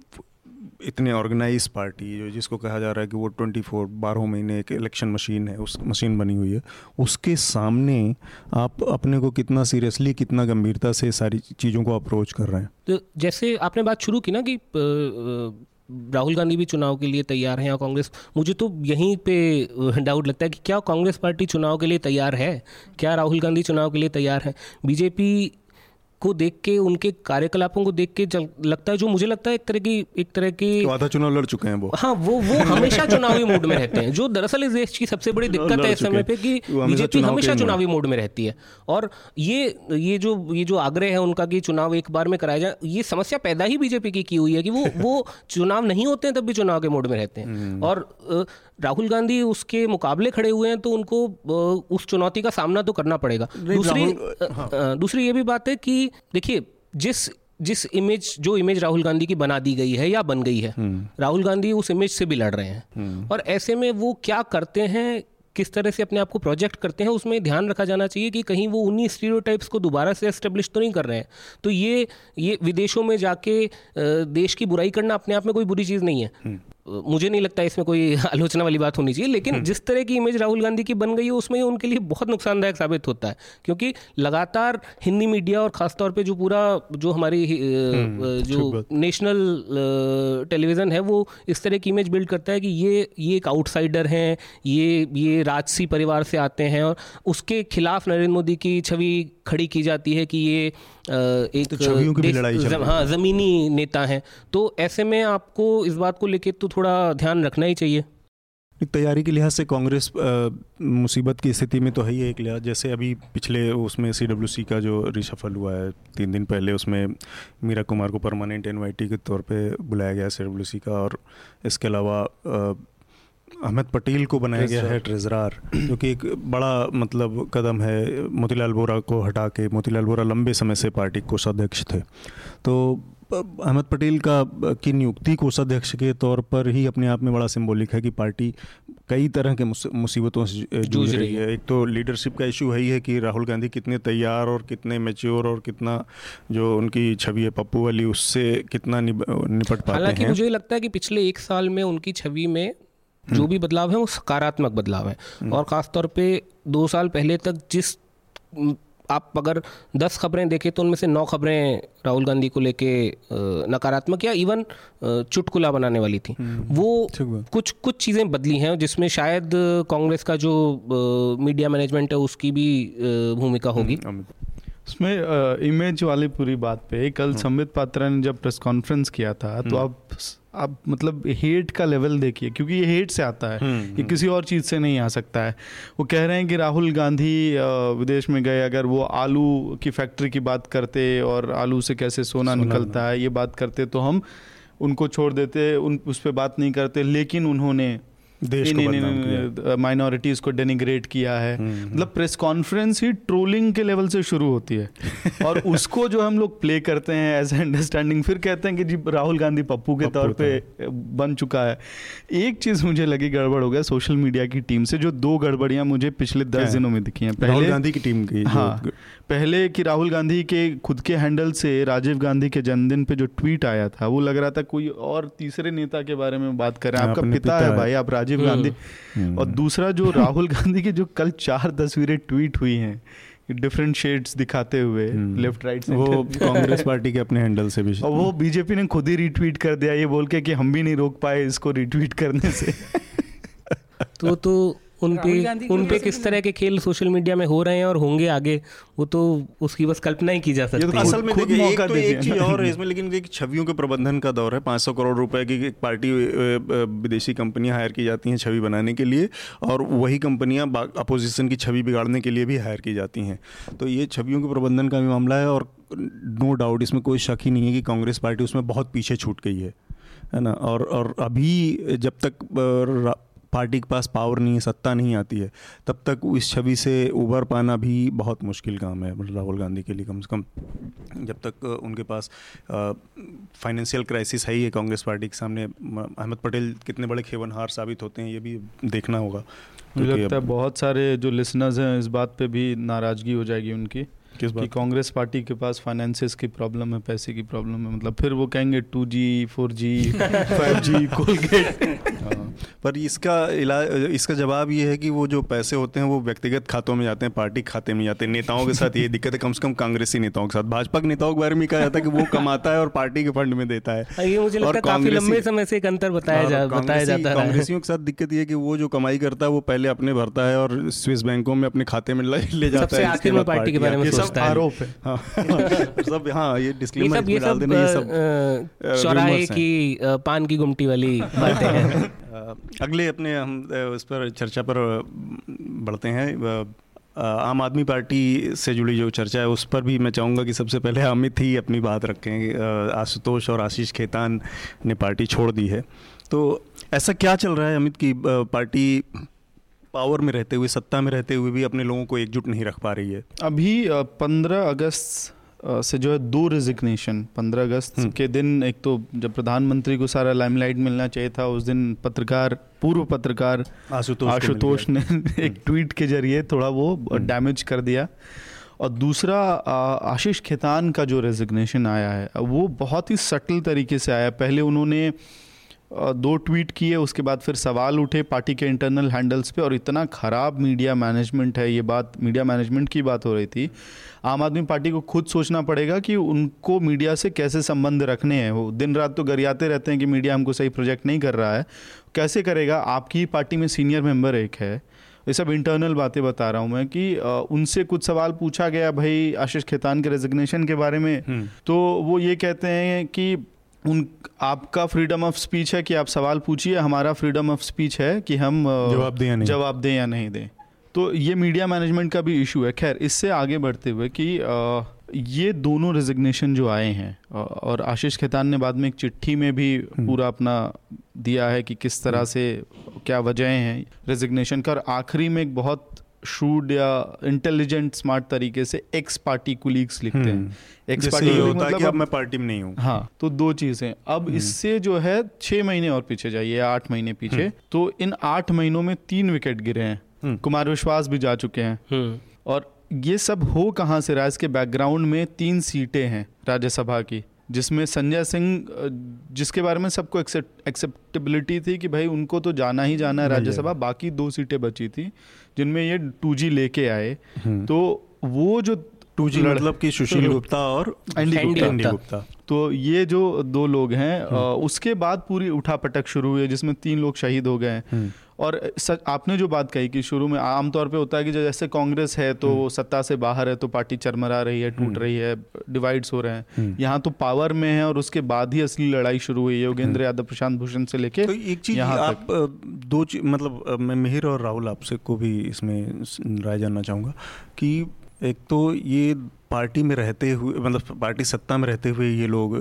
इतने ऑर्गेनाइज पार्टी जो जिसको कहा जा रहा है कि वो ट्वेंटी फोर बारह महीने एक इलेक्शन मशीन है, उस मशीन बनी हुई है, उसके सामने आप अपने को कितना सीरियसली कितना गंभीरता से सारी चीज़ों को अप्रोच कर रहे हैं? तो जैसे आपने बात शुरू की ना कि राहुल गांधी भी चुनाव के लिए तैयार हैं या कांग्रेस, मुझे तो यहीं पे डाउट लगता है कि क्या कांग्रेस पार्टी चुनाव के लिए तैयार है? क्या राहुल गांधी चुनाव के लिए तैयार है? बीजेपी को देख के उनके कार्यकलापों को देख के लगता है जो मुझे लगता है एक तरह की एक तरह की तो आधा चुनाव लड़ चुके हैं वो। हाँ वो वो हमेशा चुनावी मूड में रहते हैं। जो दरअसल इस देश की सबसे बड़ी दिक्कत है इस समय पे कि बीजेपी हमेशा चुनावी मूड में रहती है। और ये ये जो ये जो आग्रह है उनका कि चुनाव एक बार में कराया जाए ये समस्या पैदा ही बीजेपी की की हुई है कि वो वो चुनाव नहीं होते हैं तब भी चुनाव के मूड में रहते हैं। हम्म। और राहुल गांधी उसके मुकाबले खड़े हुए हैं तो उनको उस चुनौती का सामना तो करना पड़ेगा दूसरी हाँ। दूसरी ये भी बात है कि देखिए जिस जिस इमेज जो इमेज राहुल गांधी की बना दी गई है या बन गई है हम्म। राहुल गांधी उस इमेज से भी लड़ रहे हैं हम्म। और ऐसे में वो क्या करते हैं किस तरह से अपने आप को प्रोजेक्ट करते हैं उसमें ध्यान रखा जाना चाहिए कि कहीं वो उन्हीं स्टीरियोटाइप्स को दोबारा से एस्टेब्लिश तो नहीं कर रहे हैं तो ये ये विदेशों में जाके देश की बुराई करना अपने आप में कोई बुरी चीज़ नहीं है हम्म। मुझे नहीं लगता इसमें कोई आलोचना वाली बात होनी चाहिए लेकिन हम्म। जिस तरह की इमेज राहुल गांधी की बन गई है उसमें उनके लिए बहुत नुकसानदायक साबित होता है क्योंकि लगातार हिंदी मीडिया और ख़ासतौर पे जो पूरा जो हमारी हम्म, जो नेशनल टेलीविज़न है वो इस तरह की इमेज बिल्ड करता है कि ये ये एक आउटसाइडर हैं ये ये राजसी परिवार से आते हैं और उसके खिलाफ नरेंद्र मोदी की छवि खड़ी की जाती है कि ये एक तो छवियों की भी लड़ाई जम, हाँ ज़मीनी नेता हैं। तो ऐसे में आपको इस बात को लेकर तो थोड़ा ध्यान रखना ही चाहिए। तैयारी के लिहाज से कांग्रेस मुसीबत की स्थिति में तो है ही एक लिहाज। जैसे अभी पिछले उसमें सीडब्ल्यूसी का जो रिशफल हुआ है तीन दिन पहले उसमें मीरा कुमार को परमानेंट इनवाइटी के तौर पे बुलाया गया सीडब्ल्यूसी का और इसके अलावा अहमद पटेल को बनाया गया है ट्रेजरार जो कि एक बड़ा मतलब कदम है मोतीलाल बोरा को हटा के मोतीलाल बोरा लंबे समय से पार्टी कोषाध्यक्ष थे। तो अहमद पटेल का की नियुक्ति कोषाध्यक्ष के तौर पर ही अपने आप में बड़ा सिंबॉलिक है कि पार्टी कई तरह के मुसीबतों से जूझ रही है। एक तो लीडरशिप का इशू है ही है कि राहुल गांधी कितने तैयार और कितने मेच्योर और कितना जो उनकी छवि है पप्पू वाली उससे कितना निपट पाते हैं। हालाँकि मुझे लगता है कि पिछले एक साल में उनकी छवि में जो हम्म। भी बदलाव है वो सकारात्मक बदलाव है हम्म। और ख़ास तौर पे दो साल पहले तक जिस आप अगर दस खबरें देखें तो उनमें से नौ खबरें राहुल गांधी को लेके नकारात्मक या इवन चुटकुला बनाने वाली थी हम्म। वो कुछ कुछ चीज़ें बदली हैं जिसमें शायद कांग्रेस का जो मीडिया मैनेजमेंट है उसकी भी भूमिका होगी इसमें इमेज वाली पूरी बात पे कल संबित पात्रा ने जब प्रेस कॉन्फ्रेंस किया था तो आप आप मतलब हेट का लेवल देखिए क्योंकि ये हेट से आता है हम्म, ये हम्म। किसी और चीज़ से नहीं आ सकता है वो कह रहे हैं कि राहुल गांधी विदेश में गए अगर वो आलू की फैक्ट्री की बात करते और आलू से कैसे सोना, सोना निकलता है ये बात करते तो हम उनको छोड़ देते उन उस पर बात नहीं करते लेकिन उन्होंने देश को माइनॉरिटीज को डेनिग्रेट किया है। हम्म, हम्म। मतलब प्रेस कॉन्फ्रेंस ही ट्रोलिंग के लेवल से शुरू होती है। और उसको जो हम लोग प्ले करते हैं एज अंडरस्टैंडिंग फिर कहते हैं कि जी राहुल गांधी पप्पू के तौर पे बन चुका है। एक चीज़ मुझे लगी गड़बड़ हो गया सोशल मीडिया की टीम से जो दो गड़बड़ियाँ मुझे पिछले दस दिनों में दिखी हैं। पहले गांधी की टीम की हाँ पहले कि राहुल गांधी के खुद के हैंडल से राजीव गांधी के जन्मदिन पे जो ट्वीट आया था वो लग रहा था कोई और तीसरे नेता के बारे में बात कर। रहे हैं हाँ, आपका पिता है। भाई आप राजीव हम्म। गांधी। हम्म। और दूसरा जो राहुल गांधी की जो कल चार तस्वीरें ट्वीट हुई हैं डिफरेंट शेड्स दिखाते हुए लेफ़्ट राइट वो कांग्रेस पार्टी के अपने हैंडल से भी। और वो बीजेपी ने खुद ही रिट्वीट कर दिया ये बोल के कि हम भी नहीं रोक पाए इसको रिट्वीट करने से। तो तो उन पे उन पे किस तरह के खेल सोशल मीडिया में हो रहे हैं और होंगे आगे? वो तो उसकी बस कल्पना ही की जा सकती तो है। असल में देखिए एक तो एक चीज़ और है इसमें लेकिन एक छवियों के प्रबंधन का दौर है। 500 करोड़ रुपए की एक पार्टी विदेशी कंपनियाँ हायर की जाती हैं छवि बनाने के लिए और वही कंपनियाँ अपोजिशन की छवि बिगाड़ने के लिए भी हायर की जाती हैं। तो ये छवियों के प्रबंधन का भी मामला है और नो डाउट इसमें कोई शक ही नहीं है कि कांग्रेस पार्टी उसमें बहुत पीछे छूट गई है है ना? और और अभी जब तक पार्टी के पास पावर नहीं है सत्ता नहीं आती है तब तक इस छवि से उबर पाना भी बहुत मुश्किल काम है मतलब राहुल गांधी के लिए कम से कम। जब तक उनके पास फाइनेंशियल क्राइसिस है ही है कांग्रेस पार्टी के सामने अहमद पटेल कितने बड़े खेवनहार साबित होते हैं ये भी देखना होगा। मुझे लगता है बहुत सारे जो लिसनर्स हैं इस बात पे भी नाराज़गी हो जाएगी उनकी। किस बात? कांग्रेस पार्टी के पास फाइनेंसिस की प्रॉब्लम है पैसे की प्रॉब्लम है मतलब फिर वो कहेंगे two G four G five G Colgate पर इसका इलाज इसका जवाब ये है कि वो जो पैसे होते हैं वो व्यक्तिगत खातों में जाते हैं पार्टी खाते में जाते हैं। नेताओं के साथ ये दिक्कत है कम से कम कांग्रेसी नेताओं के साथ। भाजपा के नेताओं के बारे में कहा जाता है कि वो कमाता है और पार्टी के फंड में देता है। हाँ, ये मुझे लगता है काफ़ी लंबे समय से एक अंतर बताया हाँ, जा बताया जाता है। कांग्रेसियों के साथ दिक्कत ये है कि वो जो कमाई करता है वो पहले अपने भरता है और स्विस बैंकों में अपने खाते में ले जाता है। आरोप है। हाँ, सब हाँ ये डिस्क्लेमर डाल देना ये सब चौराहे की पान की गुमटी वाली बातें हैं। अगले अपने हम उस पर चर्चा पर बढ़ते हैं। आम आदमी पार्टी से जुड़ी जो चर्चा है उस पर भी मैं चाहूँगा कि सबसे पहले अमित ही अपनी बात रखें। आशुतोष और आशीष खेतान ने पार्टी छोड़ दी है। तो ऐसा क्या चल रहा है अमित की पार्टी पावर में रहते हुए सत्ता में रहते हुए भी अपने लोगों को एकजुट नहीं रख पा रही है। अभी पंद्रह अगस्त से जो है दो रिजिग्नेशन पंद्रह अगस्त हम्म। के दिन एक तो जब प्रधानमंत्री को सारा लाइमलाइट मिलना चाहिए था उस दिन पत्रकार पूर्व पत्रकार आशुतोष आशुतोष ने एक ट्वीट के ज़रिए थोड़ा वो डैमेज हम्म। कर दिया। और दूसरा आशीष खेतान का जो रेजिग्नेशन आया है वो बहुत ही सटल तरीके से आया पहले उन्होंने दो ट्वीट किए उसके बाद फिर सवाल उठे पार्टी के इंटरनल हैंडल्स पे और इतना ख़राब मीडिया मैनेजमेंट है ये बात मीडिया मैनेजमेंट की बात हो रही थी। आम आदमी पार्टी को खुद सोचना पड़ेगा कि उनको मीडिया से कैसे संबंध रखने हैं। वो दिन रात तो गरियाते रहते हैं कि मीडिया हमको सही प्रोजेक्ट नहीं कर रहा है। कैसे करेगा? आपकी पार्टी में सीनियर मेंबर एक है। ये सब इंटरनल बातें बता रहा हूँ मैं कि उनसे कुछ सवाल पूछा गया भाई आशीष खेतान के रेजिग्नेशन के बारे में। हम्म। तो वो ये कहते हैं कि उन आपका फ्रीडम ऑफ़ स्पीच है कि आप सवाल पूछिए हमारा फ्रीडम ऑफ़ स्पीच है कि हम जवाब दें या नहीं जवाब दें या नहीं दें तो ये मीडिया मैनेजमेंट का भी इशू है खैर इससे आगे बढ़ते हुए कि ये दोनों रेजिग्नेशन जो आए हैं और आशीष खेतान ने बाद में एक चिट्ठी में भी हम्म। पूरा अपना दिया है कि किस तरह हम्म। से क्या वजह हैं रेजिग्नेशन का और आखिरी में एक बहुत शूड या इंटेलिजेंट स्मार्ट तरीके से एक्स पार्टी कुलीग्स लिखते हैं। एक्स हम्म। पार्टी होता मतलब है कि अब मैं पार्टी में नहीं हूँ। हाँ तो दो चीज़ें। अब इससे जो है छह महीने और पीछे जाइए आठ महीने पीछे। तो इन आठ महीनों में तीन विकेट गिरे हैं। कुमार विश्वास भी जा चुके हैं। और ये सब हो कहाँ से रहा इसके बैकग्राउंड में तीन सीटें हैं राज्यसभा की जिसमें संजय सिंह जिसके बारे में सबको एक्सेप्टेबिलिटी थी कि भाई उनको तो जाना ही जाना है राज्यसभा बाकी दो सीटें बची थी। जिनमें ये टू जी लेके आए हम्म। तो वो जो टू जी मतलब कि सुशील गुप्ता और एंडी गुप्ता तो ये जो दो लोग हैं हम्म। उसके बाद पूरी उठापटक शुरू हुई है जिसमें तीन लोग शहीद हो गए हम्म। और सच आपने जो बात कही कि शुरू में आमतौर पे होता है कि जैसे कांग्रेस है तो हम्म। सत्ता से बाहर है तो पार्टी चरमरा रही है टूट रही है डिवाइड्स हो रहे हैं। यहाँ तो पावर में है और उसके बाद ही असली लड़ाई शुरू हुई है। योगेंद्र यादव प्रशांत भूषण से लेके तो एक चीज़ यहाँ आप दो चीज़ मतलब मैं मिहिर और राहुल आपसे को भी इसमें राय जानना चाहूँगा कि एक तो ये पार्टी में रहते हुए मतलब पार्टी सत्ता में रहते हुए ये लोग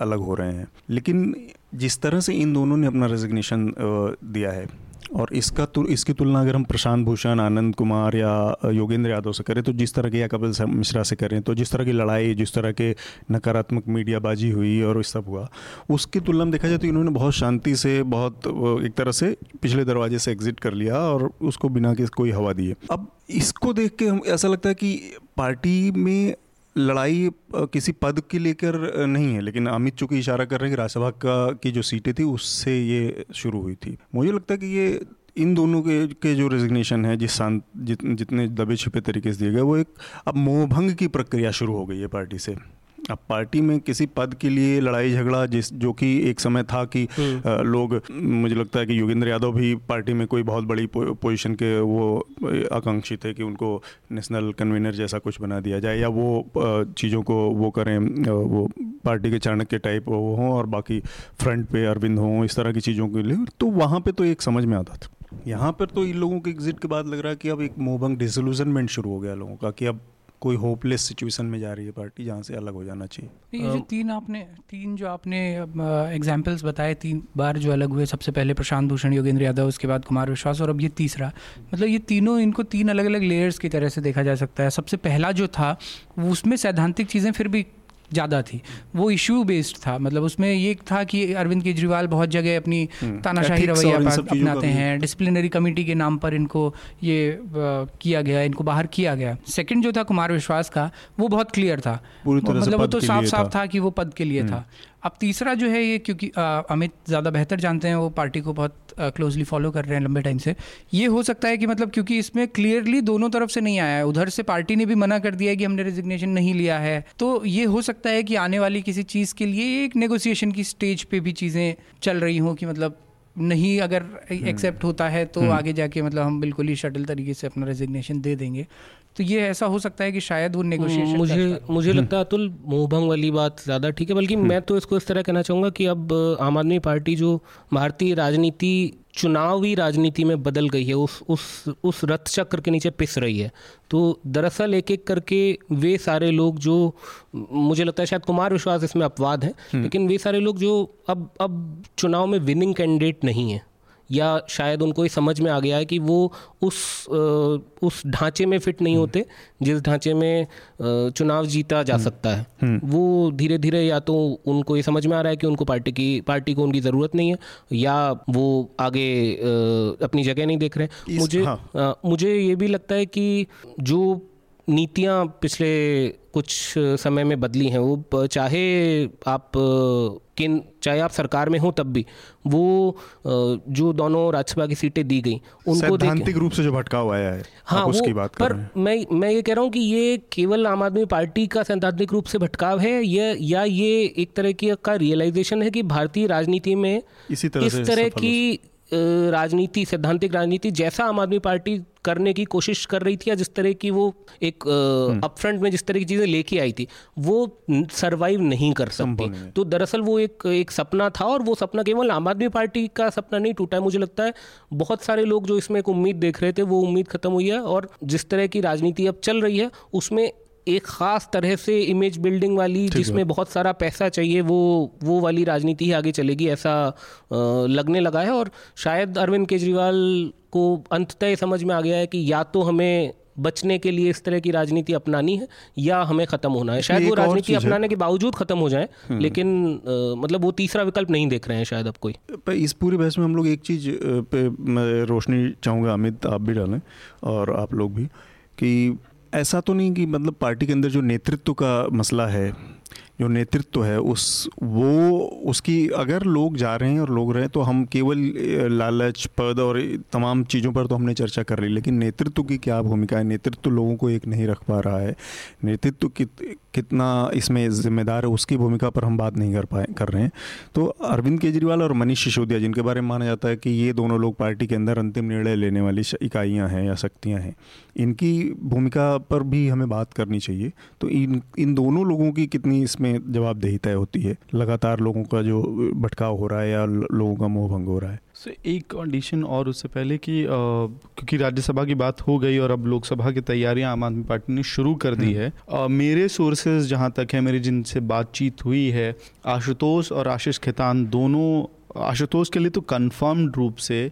अलग हो रहे हैं। लेकिन जिस तरह से इन दोनों ने अपना रेजिग्नेशन दिया है और इसका तो इसकी तुलना अगर हम प्रशांत भूषण, आनंद कुमार या योगेंद्र यादव से करें तो जिस तरह के या कपिल मिश्रा से करें तो जिस तरह की लड़ाई, जिस तरह के नकारात्मक मीडियाबाजी हुई और इस सब हुआ, उसकी तुलना में देखा जाए तो इन्होंने बहुत शांति से, बहुत एक तरह से पिछले दरवाजे से एग्जिट कर लिया और उसको बिना के कोई हवा दिए। अब इसको देख के हम, ऐसा लगता है कि पार्टी में लड़ाई किसी पद के लेकर नहीं है लेकिन अमित चूँकि इशारा कर रहे हैं कि राज्यसभा का की जो सीटें थी उससे ये शुरू हुई थी। मुझे लगता है कि ये इन दोनों के के जो रेजिग्नेशन है जिस शांत जित, जितने दबे छिपे तरीके से दिए गए वो एक अब मोहभंग की प्रक्रिया शुरू हो गई है पार्टी से। अब पार्टी में किसी पद के लिए लड़ाई झगड़ा जिस जो कि एक समय था कि हम्म। लोग मुझे लगता है कि योगेंद्र यादव भी पार्टी में कोई बहुत बड़ी पोजीशन के वो आकांक्षी थे कि उनको नेशनल कन्वीनर जैसा कुछ बना दिया जाए या वो चीज़ों को वो करें वो पार्टी के चाणक्य टाइप वो हों और बाकी फ्रंट पे अरविंद हों इस तरह की चीज़ों के लिए तो वहाँ पर तो एक समझ में आता था यहाँ पर तो इन लोगों के एग्जिट के बाद लग रहा है कि अब एक मोहभंग डिसोल्यूशनमेंट शुरू हो गया लोगों का कि अब कोई होपलेस सिचुएशन में जा रही है पार्टी जहाँ से अलग हो जाना चाहिए। ये जो तीन आपने, तीन जो आपने एग्जाम्पल्स बताए, तीन बार जो अलग हुए, सबसे पहले प्रशांत भूषण, योगेंद्र यादव, उसके बाद कुमार विश्वास, और अब ये तीसरा। मतलब ये तीनों, इनको तीन अलग अलग लेयर्स की तरह से देखा जा सकता है। सबसे पहला जो था उसमें सैद्धांतिक चीज़ें फिर भी ज़्यादा थी। वो इशू बेस्ड था मतलब उसमें ये था कि अरविंद केजरीवाल बहुत जगह अपनी हम्म, तानाशाही रवैया अपनाते हैं। डिसिप्लिनरी कमेटी के नाम पर इनको ये किया गया इनको बाहर किया गया। सेकंड जो था कुमार विश्वास का वो बहुत क्लियर था। मतलब वो तो साफ़ साफ़ था। कि वो पद के लिए था। हम्म। अब तीसरा जो है ये क्योंकि अमित ज़्यादा बेहतर जानते हैं वो पार्टी को बहुत क्लोजली फॉलो कर रहे हैं लंबे टाइम से ये हो सकता है कि मतलब क्योंकि इसमें क्लियरली दोनों तरफ़ से नहीं आया है उधर से पार्टी ने भी मना कर दिया है कि हमने रेजिग्नेशन नहीं लिया है तो ये हो सकता है कि आने वाली किसी चीज़ के लिए एक नेगोशिएशन की स्टेज पे भी चीज़ें चल रही हों कि मतलब नहीं अगर एक्सेप्ट हम्म। होता है तो हम्म। आगे जाके मतलब हम बिल्कुल ही शटल तरीके से अपना रेजिग्नेशन दे देंगे तो ये ऐसा हो सकता है कि शायद वो नेगोशिएशन मुझे मुझे लगता है अतुल मोहभंग वाली बात ज़्यादा ठीक है बल्कि हम्म। मैं तो इसको इस तरह कहना चाहूँगा कि अब आम आदमी पार्टी जो भारतीय राजनीति चुनावी राजनीति में बदल गई है उस उस उस रथ चक्र के नीचे पिस रही है तो दरअसल एक एक करके वे सारे लोग जो मुझे लगता है शायद कुमार विश्वास इसमें अपवाद है हम्म। लेकिन वे सारे लोग जो अब अब चुनाव में विनिंग कैंडिडेट नहीं है या शायद उनको ये समझ में आ गया है कि वो उस उस ढांचे में फिट नहीं हम्म। होते जिस ढांचे में चुनाव जीता जा हम्म। सकता है हम्म। वो धीरे धीरे या तो उनको ये समझ में आ रहा है कि उनको पार्टी की पार्टी को उनकी ज़रूरत नहीं है या वो आगे अपनी जगह नहीं देख रहे मुझे हाँ। मुझे ये भी लगता है कि जो नीतियाँ पिछले कुछ समय में बदली हैं। वो चाहे आप किन चाहे आप सरकार में हो तब भी वो जो दोनों राज्यसभा की सीटें दी गई उनको सैद्धांतिक रूप से जो भटकाव आया है हाँ वो उसकी बात पर मैं मैं ये कह रहा हूँ कि ये केवल आम आदमी पार्टी का सैद्धांतिक रूप से भटकाव है या या ये एक तरह की का रियलाइजेशन है कि भारतीय राजनीति में इसी तरह इस तरह की राजनीति सैद्धांतिक राजनीति जैसा आम आदमी पार्टी करने की कोशिश कर रही थी या जिस तरह की वो एक अपफ्रंट हम्म। में जिस तरह की चीज़ें लेके आई थी वो सरवाइव नहीं कर सकती। तो दरअसल वो एक एक सपना था और वो सपना केवल आम आदमी पार्टी का सपना नहीं टूटा है मुझे लगता है। बहुत सारे लोग जो इसमें एक उम्मीद देख रहे थे वो उम्मीद खत्म हुई है और जिस तरह की राजनीति अब चल रही है उसमें एक ख़ास तरह से इमेज बिल्डिंग वाली जिसमें बहुत सारा पैसा चाहिए वो वो वाली राजनीति ही आगे चलेगी ऐसा लगने लगा है। और शायद अरविंद केजरीवाल को अंततः समझ में आ गया है कि या तो हमें बचने के लिए इस तरह की राजनीति अपनानी है या हमें ख़त्म होना है। शायद वो राजनीति अपनाने के बावजूद ख़त्म हो जाए हम्म। लेकिन आ, मतलब वो तीसरा विकल्प नहीं देख रहे हैं शायद अब कोई। इस पूरी बहस में हम लोग एक चीज़ पे मैं रोशनी चाहूँगा अमित आप भी डालें और आप लोग भी कि ऐसा तो नहीं कि मतलब पार्टी के अंदर जो नेतृत्व का मसला है जो नेतृत्व है, उस, वो, उसकी अगर लोग जा रहे हैं और लोग रहे तो हम केवल लालच, पद और तमाम चीज़ों पर तो हमने चर्चा कर ली, लेकिन नेतृत्व की क्या भूमिका है? नेतृत्व लोगों को एक नहीं रख पा रहा है। नेतृत्व कित, कितना इसमें जिम्मेदार है, उसकी भूमिका पर हम बात नहीं कर पाए, कर रहे हैं। तो अरविंद केजरीवाल और मनीष सिसोदिया, जिनके बारे में माना जाता है कि ये दोनों लोग पार्टी के अंदर अंतिम निर्णय लेने वाली इकाइयाँ हैं या शक्तियाँ हैं, इनकी भूमिका पर भी हमें बात करनी चाहिए। तो इन इन दोनों लोगों की कितनी इसमें जवाबदेही तय होती है लगातार लोगों का जो भटकाव हो रहा है या लोगों का मोह भंग हो रहा है सो एक कंडीशन और उससे पहले कि क्योंकि राज्यसभा की बात हो गई और अब लोकसभा की तैयारियाँ आम आदमी पार्टी ने शुरू कर दी हम्म। है आ, मेरे सोर्सेज जहाँ तक है मेरी जिनसे बातचीत हुई है आशुतोष और आशीष खेतान दोनों आशुतोष के लिए तो कन्फर्म्ड रूप से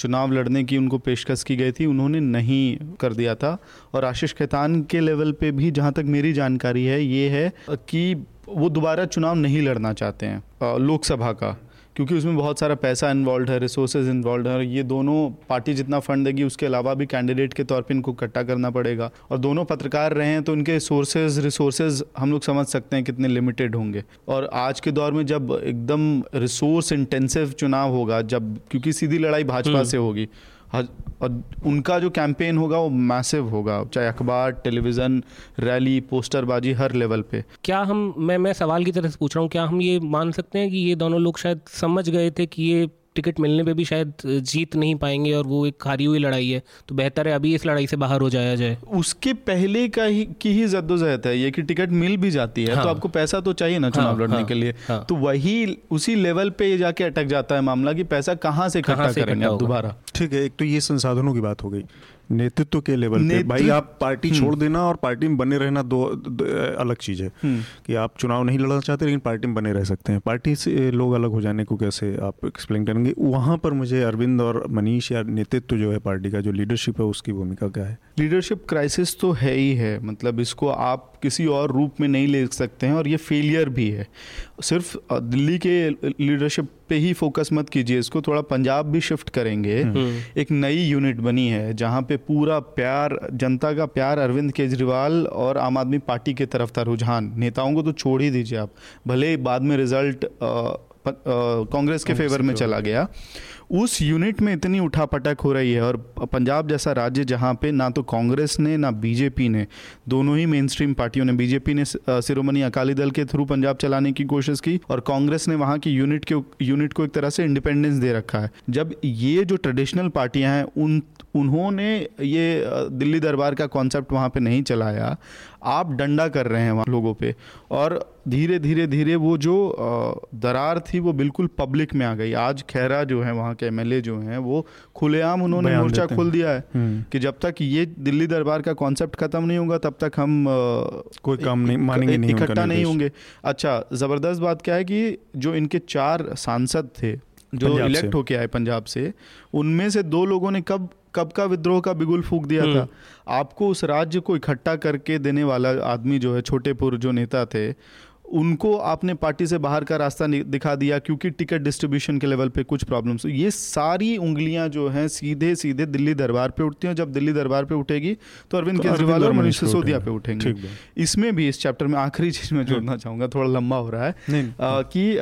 चुनाव लड़ने की उनको पेशकश की गई थी, उन्होंने नहीं कर दिया था। और आशीष खेतान के लेवल पे भी जहाँ तक मेरी जानकारी है, ये है कि वो दोबारा चुनाव नहीं लड़ना चाहते हैं लोकसभा का। क्योंकि उसमें बहुत सारा पैसा इन्वॉल्व है रिसोर्सेज इन्वॉल्व है और ये दोनों पार्टी जितना फंड देगी उसके अलावा भी कैंडिडेट के तौर पर इनको इकट्ठा करना पड़ेगा और दोनों पत्रकार रहे हैं तो इनके सोर्सेज रिसोर्सेज हम लोग समझ सकते हैं कितने लिमिटेड होंगे और आज के दौर में जब एकदम रिसोर्स इंटेंसिव चुनाव होगा जब क्योंकि सीधी लड़ाई भाजपा हम्म। से होगी और उनका जो कैंपेन होगा वो मैसिव होगा। चाहे अखबार टेलीविज़न रैली पोस्टरबाजी हर लेवल पे। क्या हम, मैं मैं सवाल की तरह से पूछ रहा हूँ, क्या हम ये मान सकते हैं कि ये दोनों लोग शायद समझ गए थे कि ये टिकट मिलने पे भी शायद जीत नहीं पाएँगे और वो एक हारी हुई लड़ाई है। तो बेहतर है अभी इस लड़ाई से बाहर हो जाया जाए। उसके पहले का ही की ही जद्दोजहद है ये कि टिकट मिल भी जाती है तो हाँ। तो आपको पैसा तो चाहिए ना चुनाव हाँ, लड़ने हाँ, के लिए। हाँ, तो वही उसी लेवल पे जाके अटक जाता है मामला कि पैसा कहाँ से इकट्ठा करेंगे आप दोबारा? ठीक है एक तो ये संसाधनों की बात हो गई। नेतृत्व के लेवल पे। भाई आप पार्टी हम्म। छोड़ देना और पार्टी में बने रहना दो, दो अलग चीज़ है। हम्म। कि आप चुनाव नहीं लड़ना चाहते लेकिन पार्टी में बने रह सकते हैं। पार्टी से लोग अलग हो जाने को कैसे आप एक्सप्लेन करेंगे? वहाँ पर मुझे अरविंद और मनीष या नेतृत्व जो है पार्टी का जो लीडरशिप है उसकी भूमिका क्या है? लीडरशिप क्राइसिस तो है ही है। मतलब इसको आप किसी और रूप में नहीं ले सकते हैं और ये फेलियर भी है। सिर्फ़ दिल्ली के लीडरशिप पे ही फोकस मत कीजिए इसको थोड़ा पंजाब भी शिफ्ट करेंगे। हम्म। एक नई यूनिट बनी है जहाँ पे पूरा प्यार जनता का प्यार अरविंद केजरीवाल और आम आदमी पार्टी के तरफ़ था रुझान। नेताओं को तो छोड़ ही दीजिए आप। भले बाद में रिज़ल्ट कांग्रेस के फेवर में चला गया उस यूनिट में इतनी उठापटक हो रही है और पंजाब जैसा राज्य जहाँ पे ना तो कांग्रेस ने, ना बीजेपी ने, दोनों ही मेन स्ट्रीम पार्टियों ने बीजेपी ने सिरोमणि अकाली दल के थ्रू पंजाब चलाने की कोशिश की और कांग्रेस ने वहाँ की यूनिट के यूनिट को एक तरह से इंडिपेंडेंस दे रखा है। जब ये जो ट्रेडिशनल पार्टियाँ हैं, उन, उन्होंने ये दिल्ली दरबार का कॉन्सेप्ट वहाँ पे नहीं चलाया आप डंडा कर रहे हैं वहाँ लोगों पे। और धीरे धीरे धीरे वो जो दरार थी वो बिल्कुल पब्लिक में आ गई। आज खैरा जो है वहाँ के एमएलए जो हैं वो खुलेआम उन्होंने मोर्चा खोल दिया है हम्म। कि जब तक ये दिल्ली दरबार का कॉन्सेप्ट खत्म नहीं होगा तब तक हम कोई काम नहीं मानेंगे नहीं इकट्ठा नहीं होंगे। अच्छा ज़बरदस्त बात क्या है कि जो इनके चार सांसद थे जो इलेक्ट होके आए पंजाब से उनमें से दो लोगों ने कब कब का विद्रोह का बिगुल फूक दिया था? हम्म। आपको उस राज्य को इकट्ठा करके देने वाला आदमी जो है छोटेपुर जो नेता थे उनको आपने पार्टी से बाहर का रास्ता दिखा दिया क्योंकि टिकट डिस्ट्रीब्यूशन के लेवल पे कुछ प्रॉब्लम्स। ये सारी उंगलियाँ जो हैं सीधे सीधे दिल्ली दरबार पे उठती हैं। जब दिल्ली दरबार पे उठेगी तो अरविंद तो केजरीवाल और मनीष सिसोदिया पे उठेंगे। इसमें भी इस चैप्टर में आखिरी चीज़ में जोड़ना चाहूँगा थोड़ा लंबा हो रहा है। कि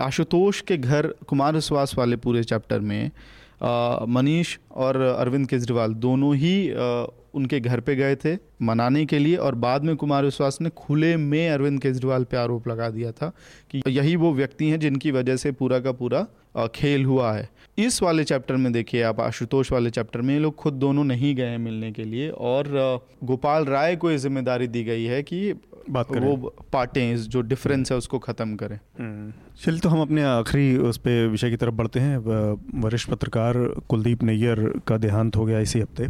आशुतोष के घर कुमार विश्वास वाले पूरे चैप्टर में मनीष और अरविंद केजरीवाल दोनों ही उनके घर पे गए थे मनाने के लिए और बाद में कुमार विश्वास ने खुले में अरविंद केजरीवाल पे आरोप लगा दिया था कि यही वो व्यक्ति हैं जिनकी वजह से पूरा का पूरा खेल हुआ है। इस वाले चैप्टर में देखिए आप आशुतोष वाले चैप्टर में ये लोग खुद दोनों नहीं गए हैं मिलने के लिए और गोपाल राय को ये ज़िम्मेदारी दी गई है कि बात करें। वो पार्टें जो डिफरेंस है उसको ख़त्म करें। हम्म। चल तो हम अपने आखिरी उस पे विषय की तरफ़ बढ़ते हैं। वरिष्ठ पत्रकार कुलदीप नैयर का देहांत हो गया इसी हफ़्ते।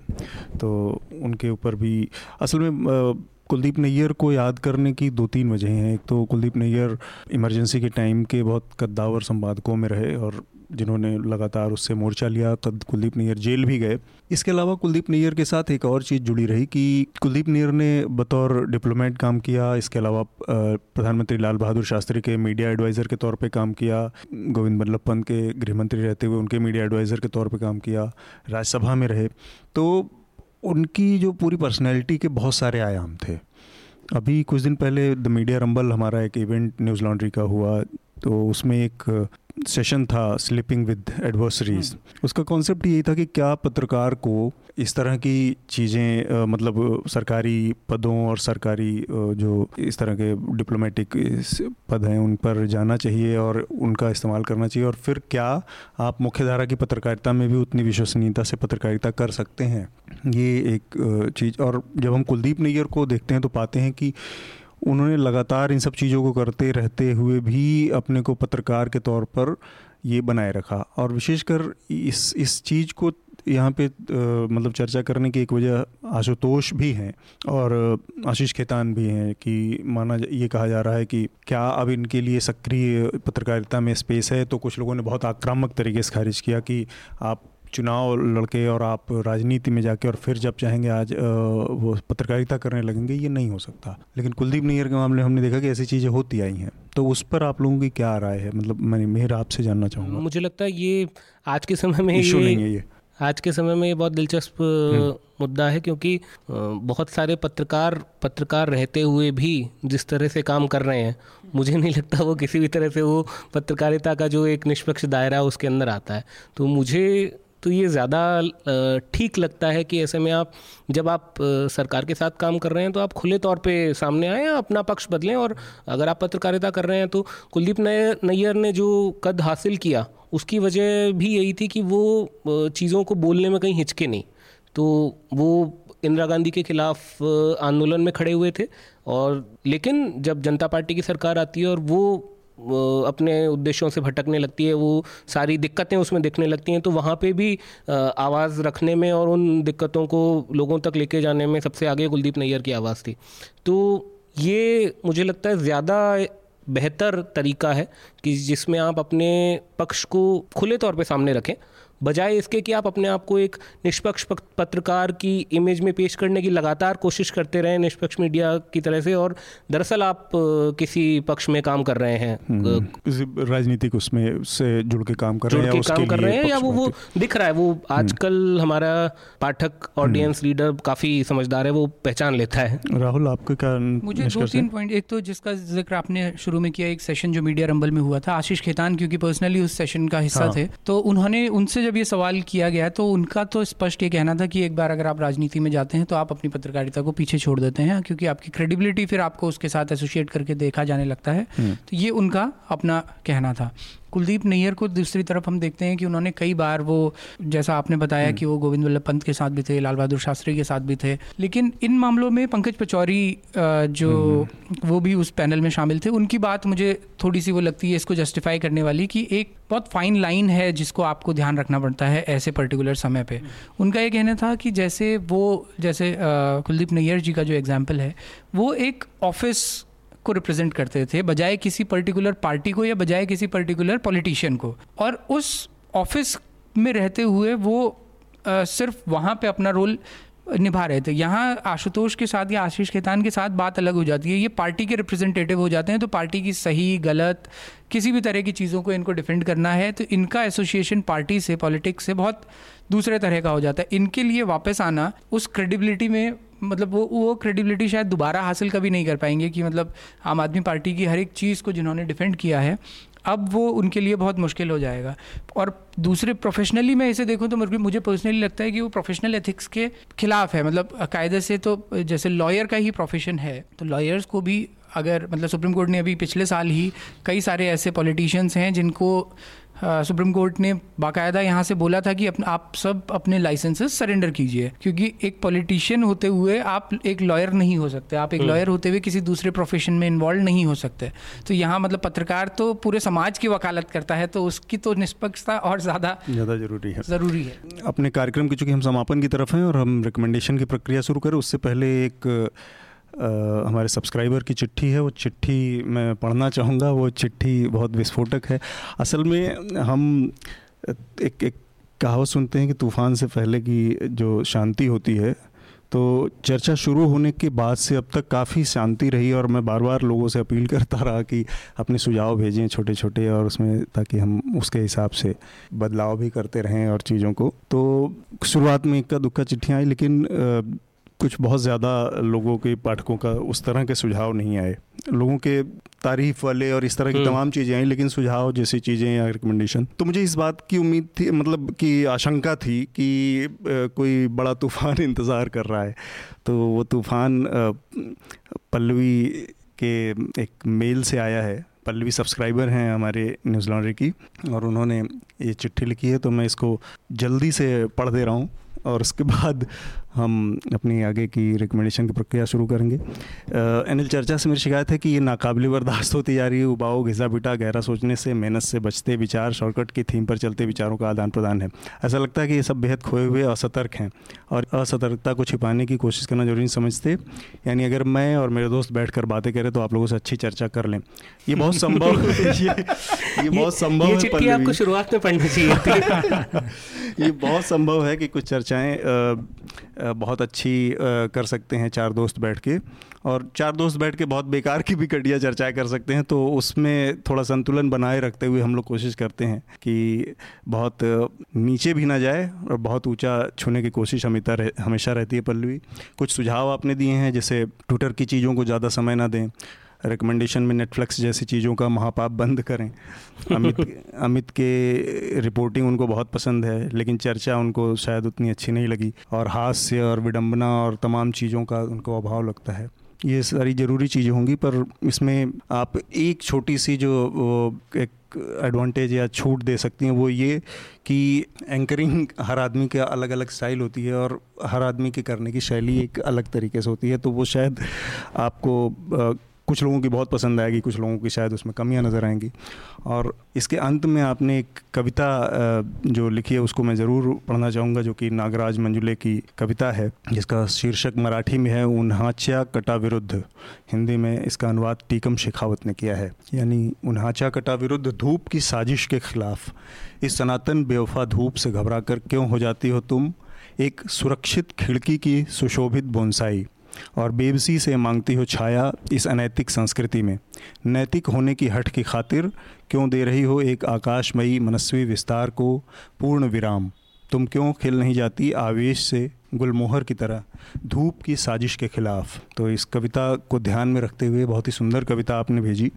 तो उनके ऊपर भी असल में कुलदीप नैयर को याद करने की दो तीन वजह हैं। एक तो कुलदीप नैयर इमरजेंसी के टाइम के बहुत कद्दावर संपादकों में रहे और जिन्होंने लगातार उससे मोर्चा लिया कुलदीप नैयर जेल भी गए। इसके अलावा कुलदीप नैयर के साथ एक और चीज़ जुड़ी रही कि कुलदीप नैयर ने बतौर डिप्लोमेट काम किया, इसके अलावा प्रधानमंत्री लाल बहादुर शास्त्री के मीडिया एडवाइज़र के तौर पे काम किया, गोविंद बल्लभ पंत के गृहमंत्री रहते हुए उनके मीडिया एडवाइज़र के तौर पे काम किया, राज्यसभा में रहे। तो उनकी जो पूरी पर्सनैलिटी के बहुत सारे आयाम थे। अभी कुछ दिन पहले द मीडिया रंबल हमारा एक इवेंट न्यूज़ लॉन्ड्री का हुआ तो उसमें एक सेशन था स्लीपिंग विद एडवर्सरीज उसका कॉन्सेप्ट यही था कि क्या पत्रकार को इस तरह की चीज़ें मतलब सरकारी पदों और सरकारी जो इस तरह के डिप्लोमेटिक पद हैं उन पर जाना चाहिए और उनका इस्तेमाल करना चाहिए। और फिर क्या आप मुख्यधारा की पत्रकारिता में भी उतनी विश्वसनीयता से पत्रकारिता कर सकते हैं? ये एक चीज़। और जब हम कुलदीप नैयर को देखते हैं तो पाते हैं कि उन्होंने लगातार इन सब चीज़ों को करते रहते हुए भी अपने को पत्रकार के तौर पर ये बनाए रखा। और विशेषकर इस इस चीज़ को यहाँ पे आ, मतलब चर्चा करने की एक वजह आशुतोष भी हैं और आशीष खेतान भी हैं कि माना ये कहा जा रहा है कि क्या अब इनके लिए सक्रिय पत्रकारिता में स्पेस है? तो कुछ लोगों ने बहुत आक्रामक तरीके से खारिज किया कि आप चुनाव लड़के और आप राजनीति में जाके और फिर जब चाहेंगे आज वो पत्रकारिता करने लगेंगे ये नहीं हो सकता। लेकिन कुलदीप नैयर के मामले हमने देखा कि ऐसी चीज़ें होती आई हैं। तो उस पर आप लोगों की क्या राय है? मतलब मैं मेहर आपसे जानना चाहूँगा। मुझे लगता है ये आज के समय में इशू नहीं है ये। आज के समय में ये बहुत दिलचस्प हम्म। मुद्दा है क्योंकि बहुत सारे पत्रकार पत्रकार रहते हुए भी जिस तरह से काम कर रहे हैं मुझे नहीं लगता वो किसी भी तरह से वो पत्रकारिता का जो एक निष्पक्ष दायरा है उसके अंदर आता है। तो मुझे तो ये ज़्यादा ठीक लगता है कि ऐसे में आप, जब आप सरकार के साथ काम कर रहे हैं तो आप खुले तौर पे सामने आएँ अपना पक्ष बदलें और अगर आप पत्रकारिता कर रहे हैं तो कुलदीप नैयर ने जो कद हासिल किया, उसकी वजह भी यही थी कि वो चीज़ों को बोलने में कहीं हिचके नहीं। तो वो इंदिरा गांधी के खिलाफ आंदोलन में खड़े हुए थे और लेकिन जब जनता पार्टी की सरकार आती है और वो अपने उद्देश्यों से भटकने लगती है, वो सारी दिक्कतें उसमें दिखने लगती हैं तो वहाँ पे भी आवाज़ रखने में और उन दिक्कतों को लोगों तक लेके जाने में सबसे आगे कुलदीप नैयर की आवाज़ थी। तो ये मुझे लगता है ज़्यादा बेहतर तरीका है कि जिसमें आप अपने पक्ष को खुले तौर पे सामने रखें बजाय इसके कि आप अपने आप को एक निष्पक्ष पत्रकार की इमेज में पेश करने की लगातार कोशिश करते रहें निष्पक्ष मीडिया की तरह से और दरअसल आप किसी पक्ष में काम कर रहे हैं हम्म। राजनीतिक उसमें से जुड़ के काम कर रहे हैं काम कर रहे हैं या वो वो दिख रहा है वो हम्म। आजकल हमारा पाठक ऑडियंस। लीडर काफ़ी समझदार है वो पहचान लेता है राहुल आपके क्या मुझे दो तीन पॉइंट एक तो जिसका ज़िक्र आपने शुरू में किया एक सेशन जो मीडिया रंबल में हुआ था आशीष खेतान क्योंकि पर्सनली उस सेशन का हिस्सा हाँ। थे तो उन्होंने उनसे जब ये सवाल किया गया तो उनका तो स्पष्ट ये कहना था कि एक बार अगर आप राजनीति में जाते हैं तो आप अपनी पत्रकारिता को पीछे छोड़ देते हैं क्योंकि आपकी क्रेडिबिलिटी फिर आपको उसके साथ एसोसिएट करके देखा जाने लगता है हम्म। तो ये उनका अपना कहना था कुलदीप नैयर को दूसरी तरफ़ हम देखते हैं कि उन्होंने कई बार वो जैसा आपने बताया हम्म। कि वो गोविंद वल्लभ पंत के साथ भी थे लाल बहादुर शास्त्री के साथ भी थे लेकिन इन मामलों में पंकज पचौरी जो हम्म। वो भी उस पैनल में शामिल थे उनकी बात मुझे थोड़ी सी वो लगती है इसको जस्टिफाई करने वाली कि एक बहुत फाइन लाइन है जिसको आपको ध्यान रखना पड़ता है ऐसे पर्टिकुलर समय पे हम्म। उनका ये कहना था कि जैसे वो जैसे कुलदीप नैयर जी का जो एग्ज़ाम्पल है वो एक ऑफ़िस को रिप्रेजेंट करते थे बजाय किसी पर्टिकुलर पार्टी को या बजाय किसी पर्टिकुलर पॉलिटिशियन को। और उस ऑफ़िस में रहते हुए वो आ, सिर्फ़ वहाँ पे अपना रोल निभा रहे थे। यहाँ आशुतोष के साथ या आशीष खेतान के साथ बात अलग हो जाती है। ये पार्टी के रिप्रेजेंटेटिव हो जाते हैं तो पार्टी की सही गलत किसी भी तरह की चीज़ों को इनको डिफेंड करना है तो इनका एसोसिएशन पार्टी से पॉलिटिक्स से बहुत दूसरे तरह का हो जाता है। इनके लिए वापस आना उस क्रेडिबिलिटी में मतलब वो वो क्रेडिबिलिटी शायद दोबारा हासिल कभी नहीं कर पाएँगे कि मतलब आम आदमी पार्टी की हर एक चीज़ को जिन्होंने डिफेंड किया है, अब वो उनके लिए बहुत मुश्किल हो जाएगा। और दूसरे प्रोफेशनली मैं इसे देखूँ तो मुझे पर्सनली लगता है कि वो प्रोफेशनल एथिक्स के खिलाफ है। मतलब कायदे से तो जैसे लॉयर का ही प्रोफेशन है तो लॉयर्स को भी अगर मतलब सुप्रीम कोर्ट ने अभी पिछले साल ही कई सारे ऐसे पॉलिटिशियंस हैं जिनको सुप्रीम कोर्ट ने बाकायदा यहाँ से बोला था कि अपने आप सब अपने लाइसेंसेस सरेंडर कीजिए क्योंकि एक पॉलिटिशियन होते हुए आप एक लॉयर नहीं हो सकते। आप एक लॉयर हम्म। होते हुए किसी दूसरे प्रोफेशन में इन्वॉल्व नहीं हो सकते। तो यहाँ मतलब पत्रकार तो पूरे समाज की वकालत करता है तो उसकी तो निष्पक्षता और ज़्यादा ज़्यादा ज़रूरी है। ज़रूरी है। अपने कार्यक्रम की चूँकि हम समापन की तरफ़ हैं और हम रिकमेंडेशन की प्रक्रिया शुरू करें उससे पहले एक हमारे सब्सक्राइबर की चिट्ठी है, वो चिट्ठी मैं पढ़ना चाहूँगा, वो चिट्ठी बहुत विस्फोटक है। असल में हम एक एक कहावत सुनते हैं कि तूफ़ान से पहले की जो शांति होती है तो चर्चा शुरू होने के बाद से अब तक काफ़ी शांति रही और मैं बार बार लोगों से अपील करता रहा कि अपने सुझाव भेजें छोटे छोटे और उसमें ताकि हम उसके हिसाब से बदलाव भी करते रहें और चीज़ों को। तो शुरुआत में इक्का दुक्का चिट्ठियाँ आई, लेकिन कुछ बहुत ज़्यादा लोगों के पाठकों का उस तरह के सुझाव नहीं आए। लोगों के तारीफ़ वाले और इस तरह की हम्म। तमाम चीज़ें आई लेकिन सुझाव जैसी चीज़ें या रिकमेंडेशन तो मुझे इस बात की उम्मीद थी मतलब कि आशंका थी कि कोई बड़ा तूफ़ान इंतज़ार कर रहा है। तो वो तूफ़ान पल्लवी के एक मेल से आया है। पल्लवी सब्सक्राइबर हैं हमारे न्यूज़ लॉन्ड्री की और उन्होंने ये चिट्ठी लिखी है तो मैं इसको जल्दी से पढ़ दे रहा हूँ। और उसके बाद हम अपनी आगे की रिकमेंडेशन की प्रक्रिया शुरू करेंगे। एन चर्चा से मेरी शिकायत है कि ये नाकाबिल बर्दाश्त होती जा रही है। उबाओ घिसा बिटा गहरा सोचने से मेहनत से बचते विचार शॉर्टकट की थीम पर चलते विचारों का आदान प्रदान है। ऐसा लगता है कि ये सब बेहद खोए हुए असतर्क हैं और असतर्कता को छिपाने की कोशिश करना ज़रूरी समझते। यानी अगर मैं और मेरे दोस्त बैठ कर बातें करें तो आप लोगों से अच्छी चर्चा कर लें। ये बहुत संभव ये, ये बहुत संभव है आपको शुरुआत में पढ़नी चाहिए। ये बहुत संभव है कि कुछ चर्चाएँ बहुत अच्छी कर सकते हैं चार दोस्त बैठ के और चार दोस्त बैठ के बहुत बेकार की भी कटिया चर्चाएँ कर सकते हैं तो उसमें थोड़ा संतुलन बनाए रखते हुए हम लोग कोशिश करते हैं कि बहुत नीचे भी ना जाए और बहुत ऊँचा छूने की कोशिश हमेशा रह, हमेशा रहती है पल्लवी। कुछ सुझाव आपने दिए हैं जैसे ट्विटर की चीज़ों को ज़्यादा समय ना दें रिकमेंडेशन में नेटफ्लिक्स जैसी चीज़ों का महापाप बंद करें। अमित अमित के रिपोर्टिंग उनको बहुत पसंद है लेकिन चर्चा उनको शायद उतनी अच्छी नहीं लगी। और हास्य और विडम्बना और तमाम चीज़ों का उनको अभाव लगता है। ये सारी ज़रूरी चीज़ें होंगी पर इसमें आप एक छोटी सी जो एक एडवांटेज या छूट दे सकती हैं वो ये कि एंकरिंग हर आदमी का अलग अलग स्टाइल होती है और हर आदमी के करने की शैली एक अलग तरीके से होती है। तो वो शायद आपको कुछ लोगों की बहुत पसंद आएगी, कुछ लोगों की शायद उसमें कमियाँ नज़र आएँगी। और इसके अंत में आपने एक कविता जो लिखी है, उसको मैं ज़रूर पढ़ना चाहूँगा, जो कि नागराज मंजुले की कविता है, जिसका शीर्षक मराठी में है, उन्हाच्या कटा विरुद्ध हिंदी में इसका अनुवाद टीकम शेखावत ने किया है। यानी उन्हाचा कटा विरुद्ध धूप की साजिश के खिलाफ। इस सनातन बेवफा धूप से घबरा कर क्यों हो जाती हो तुम? एक सुरक्षित खिड़की की सुशोभित बोनसाई। और बेबसी से मांगती हो छाया इस अनैतिक संस्कृति में। नैतिक होने की हट की खातिर क्यों दे रही हो एक आकाशमयी मनस्वी विस्तार को पूर्ण विराम? तुम क्यों खिल नहीं जाती आवेश से गुलमोहर की तरह? धूप की साजिश के खिलाफ। तो इस कविता को ध्यान में रखते हुए बहुत ही सुंदर कविता आपने भेजी।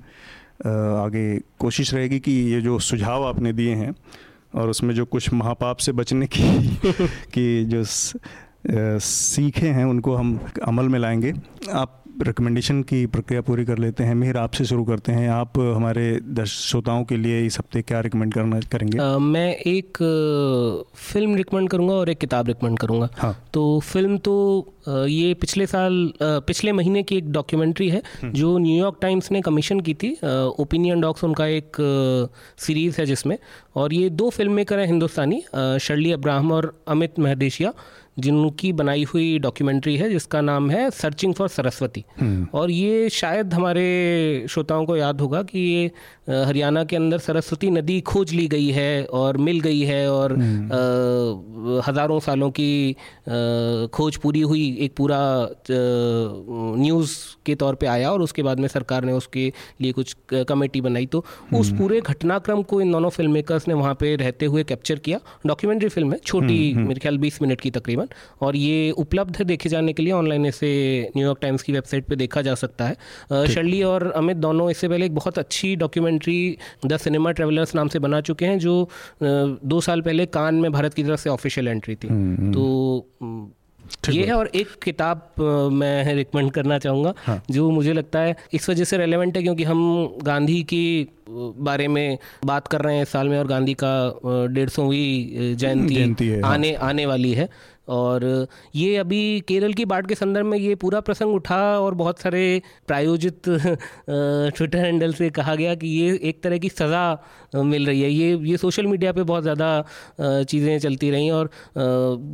आगे कोशिश रहेगी कि ये जो सुझाव आपने दिए हैं और उसमें जो कुछ महापाप से बचने की की जो सीखे हैं उनको हम अमल में लाएँगे। आप रिकमेंडेशन की प्रक्रिया पूरी कर लेते हैं मेहर आपसे शुरू करते हैं। आप हमारे श्रोताओं के लिए इस हफ़्ते क्या रिकमेंड करना करेंगे? आ, मैं एक फ़िल्म रिकमेंड करूँगा और एक किताब रिकमेंड करूँगा। हाँ। तो फ़िल्म तो ये पिछले साल पिछले महीने की एक डॉक्यूमेंट्री है हम्म। जो न्यूयॉर्क टाइम्स ने कमीशन की थी। ओपिनियन डॉक्स उनका एक सीरीज़ है जिसमें। और ये दो फ़िल्म मेकर हैं हिंदुस्तानी शर्ली अब्राहम और अमित महदेशिया जिनकी बनाई हुई डॉक्यूमेंट्री है जिसका नाम है सर्चिंग फॉर सरस्वती और ये शायद हमारे श्रोताओं को याद होगा कि ये हरियाणा के अंदर सरस्वती नदी खोज ली गई है और मिल गई है और हम्म। हज़ारों सालों की खोज पूरी हुई एक पूरा न्यूज़ के तौर पे आया और उसके बाद में सरकार ने उसके लिए कुछ कमेटी बनाई। तो उस हम्म। पूरे घटनाक्रम को इन दोनों फ़िल्म मेकर्स ने वहाँ पे रहते हुए कैप्चर किया। डॉक्यूमेंट्री फ़िल्म है छोटी हम्म, मेरे ख्याल बीस मिनट की तकरीबन। तकरीबन और ये उपलब्ध है देखे जाने के लिए। ऑनलाइन इसे न्यूयॉर्क टाइम्स की वेबसाइट पे देखा जा सकता है। शर्ली और अमित दोनों इससे पहले एक बहुत अच्छी डॉक्यूमेंट्री द सिनेमा ट्रेवलर्स नाम से बना चुके हैं जो दो साल पहले कान में भारत की तरफ़ से ऑफिशियल एंट्री थी। हम्म, हम्म। तो ये है और एक किताब मैं रिकमेंड करना चाहूँगा हाँ। जो मुझे लगता है इस वजह से रेलेवेंट है क्योंकि हम गांधी की बारे में बात कर रहे हैं इस साल में और गांधी का डेढ़ सौवीं जयंती आने हाँ। आने आने वाली है। और ये अभी केरल की बाढ़ के संदर्भ में ये पूरा प्रसंग उठा और बहुत सारे प्रायोजित ट्विटर हैंडल से कहा गया कि ये एक तरह की सज़ा मिल रही है। ये ये सोशल मीडिया पे बहुत ज़्यादा चीज़ें चलती रहीं और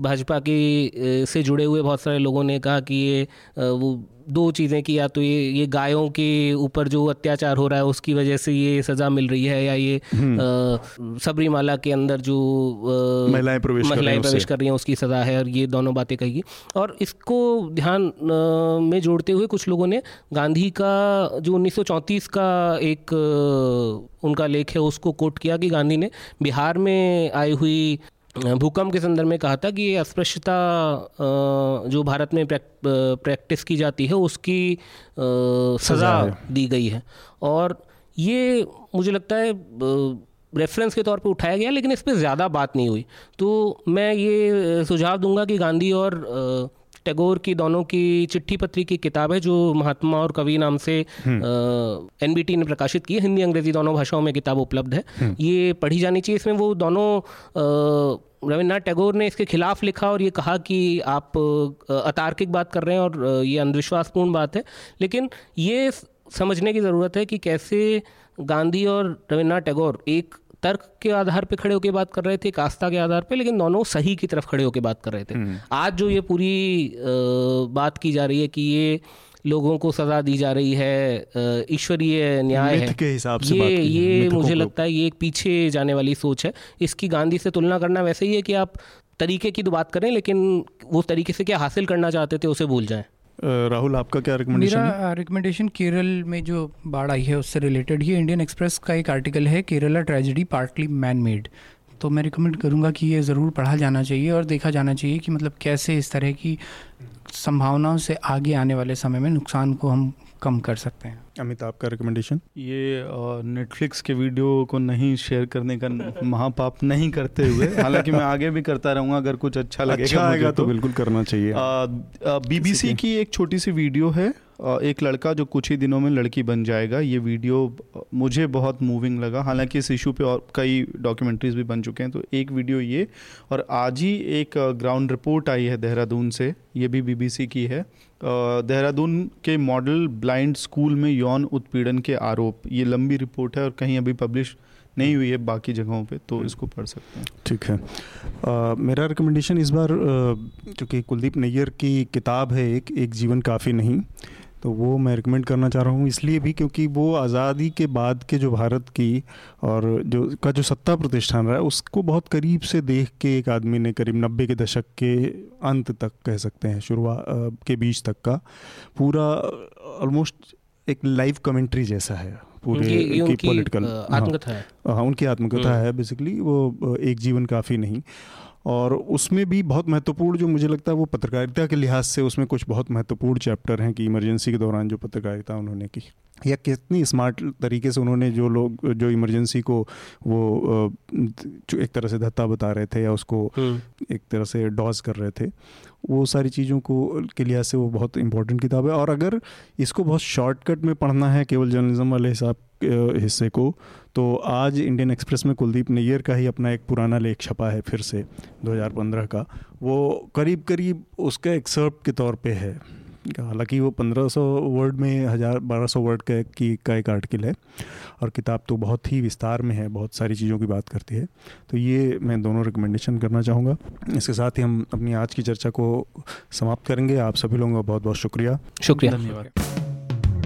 भाजपा के से जुड़े हुए बहुत सारे लोगों ने कहा कि ये वो दो चीज़ें की या तो ये ये गायों के ऊपर जो अत्याचार हो रहा है उसकी वजह से ये सज़ा मिल रही है या ये हम्म। सबरीमाला के अंदर जो महिलाएँ प्रवेश महिलाएँ प्रवेश कर रही हैं उसकी सज़ा है और ये दोनों बातें कही और इसको ध्यान में जोड़ते हुए कुछ लोगों ने गांधी का जो उन्नीस सौ चौंतीस का एक उनका लेख है उसको कोट किया कि गांधी ने बिहार में आई हुई भूकंप के संदर्भ में कहा था कि ये अस्पृश्यता जो भारत में प्रैक्टिस की जाती है उसकी सज़ा दी गई है। और ये मुझे लगता है रेफरेंस के तौर पे उठाया गया लेकिन इस पर ज़्यादा बात नहीं हुई। तो मैं ये सुझाव दूँगा कि गांधी और टैगोर की दोनों की चिट्ठी पत्री की किताब है जो महात्मा और कवि नाम से एन बी टी ने प्रकाशित की है। हिंदी अंग्रेज़ी दोनों भाषाओं में किताब उपलब्ध है। हम्म। ये पढ़ी जानी चाहिए। इसमें वो दोनों रविन्द्रनाथ टैगोर ने इसके खिलाफ लिखा और ये कहा कि आप अतार्किक बात कर रहे हैं और ये अंधविश्वासपूर्ण बात है। लेकिन ये समझने की ज़रूरत है कि कैसे गांधी और रविन्द्रनाथ टैगोर एक तर्क के आधार पे खड़े होकर बात कर रहे थे आस्था के आधार पे लेकिन दोनों सही की तरफ़ खड़े होकर बात कर रहे थे। हम्म। आज जो ये पूरी बात की जा रही है कि ये लोगों को सजा दी जा रही है ईश्वरीय न्याय है के हिसाब से ये ये मुझे लगता है ये एक पीछे जाने वाली सोच है। इसकी गांधी से तुलना करना वैसे ही है कि आप तरीके की तो बात करें लेकिन वो तरीके से क्या हासिल करना चाहते थे उसे भूल जाएँ। राहुल आपका क्या रिकमेंडेशन मेरा रिकमेंडेशन केरल में जो बाढ़ आई है उससे रिलेटेड ही इंडियन एक्सप्रेस का एक आर्टिकल है Kerala tragedy partly man made तो मैं रिकमेंड करूँगा कि ये ज़रूर पढ़ा जाना चाहिए और देखा जाना चाहिए कि मतलब कैसे इस तरह की संभावनाओं से आगे आने वाले समय में नुकसान को हम कम कर सकते हैं। अमिताभ का रिकमेंडेशन ये नेटफ्लिक्स के वीडियो को नहीं शेयर करने का महापाप नहीं करते हुए हालाँकि मैं आगे भी करता रहूँगा अगर कुछ अच्छा लगेगा अच्छा आएगा तो, तो बिल्कुल करना चाहिए। बीबीसी की? एक छोटी सी वीडियो है एक लड़का जो कुछ ही दिनों में लड़की बन जाएगा ये वीडियो मुझे बहुत मूविंग लगा। हालाँकि इस इशू पे और कई डॉक्यूमेंट्रीज भी बन चुके हैं तो एक वीडियो ये और आज ही एक ग्राउंड रिपोर्ट आई है देहरादून से ये भी बीबीसी की है। देहरादून के मॉडल ब्लाइंड स्कूल में यौन उत्पीड़न के आरोप ये लंबी रिपोर्ट है और कहीं अभी पब्लिश नहीं हुई है बाकी जगहों पे तो इसको पढ़ सकते हैं। ठीक है। आ, मेरा रिकमेंडेशन इस बार क्योंकि कुलदीप नैयर की किताब है एक एक जीवन काफ़ी नहीं तो वो मैं रिकमेंड करना चाह रहा हूँ इसलिए भी क्योंकि वो आज़ादी के बाद के जो भारत की और जो का जो सत्ता प्रतिष्ठान रहा है उसको बहुत करीब से देख के एक आदमी ने करीब नब्बे के दशक के अंत तक कह सकते हैं शुरुआत के बीच तक का पूरा ऑलमोस्ट एक लाइव कमेंट्री जैसा है पूरे की पॉलिटिकल आत्मकथा है हाँ उनकी आत्मकथा हम्म। है बेसिकली वो एक जीवन काफ़ी नहीं और उसमें भी बहुत महत्वपूर्ण जो मुझे लगता है वो पत्रकारिता के लिहाज से उसमें कुछ बहुत महत्वपूर्ण चैप्टर हैं कि इमरजेंसी के दौरान जो पत्रकारिता उन्होंने की या कितनी स्मार्ट तरीके से उन्होंने जो लोग जो इमरजेंसी को वो जो एक तरह से धत्ता बता रहे थे या उसको हम्म। एक तरह से डॉज कर रहे थे वो सारी चीज़ों को के लिहाज से वो बहुत इंपॉर्टेंट किताब है और अगर इसको बहुत शॉर्टकट में पढ़ना है केवल जर्नलिज्म वाले हिसाब हिस्से को तो आज इंडियन एक्सप्रेस में कुलदीप नैयर का ही अपना एक पुराना लेख छपा है फिर से 2015 का। वो करीब करीब उसका एक्सर्प के तौर पे है। हालाँकि वो 1500 वर्ड में हज़ार बारह सौ वर्ड का की का एक आर्टिकल है और किताब तो बहुत ही विस्तार में है बहुत सारी चीज़ों की बात करती है। तो ये मैं दोनों रिकमेंडेशन करना चाहूँगा। इसके साथ ही हम अपनी आज की चर्चा को समाप्त करेंगे। आप सभी लोगों का बहुत बहुत शुक्रिया। शुक्रिया। धन्यवाद।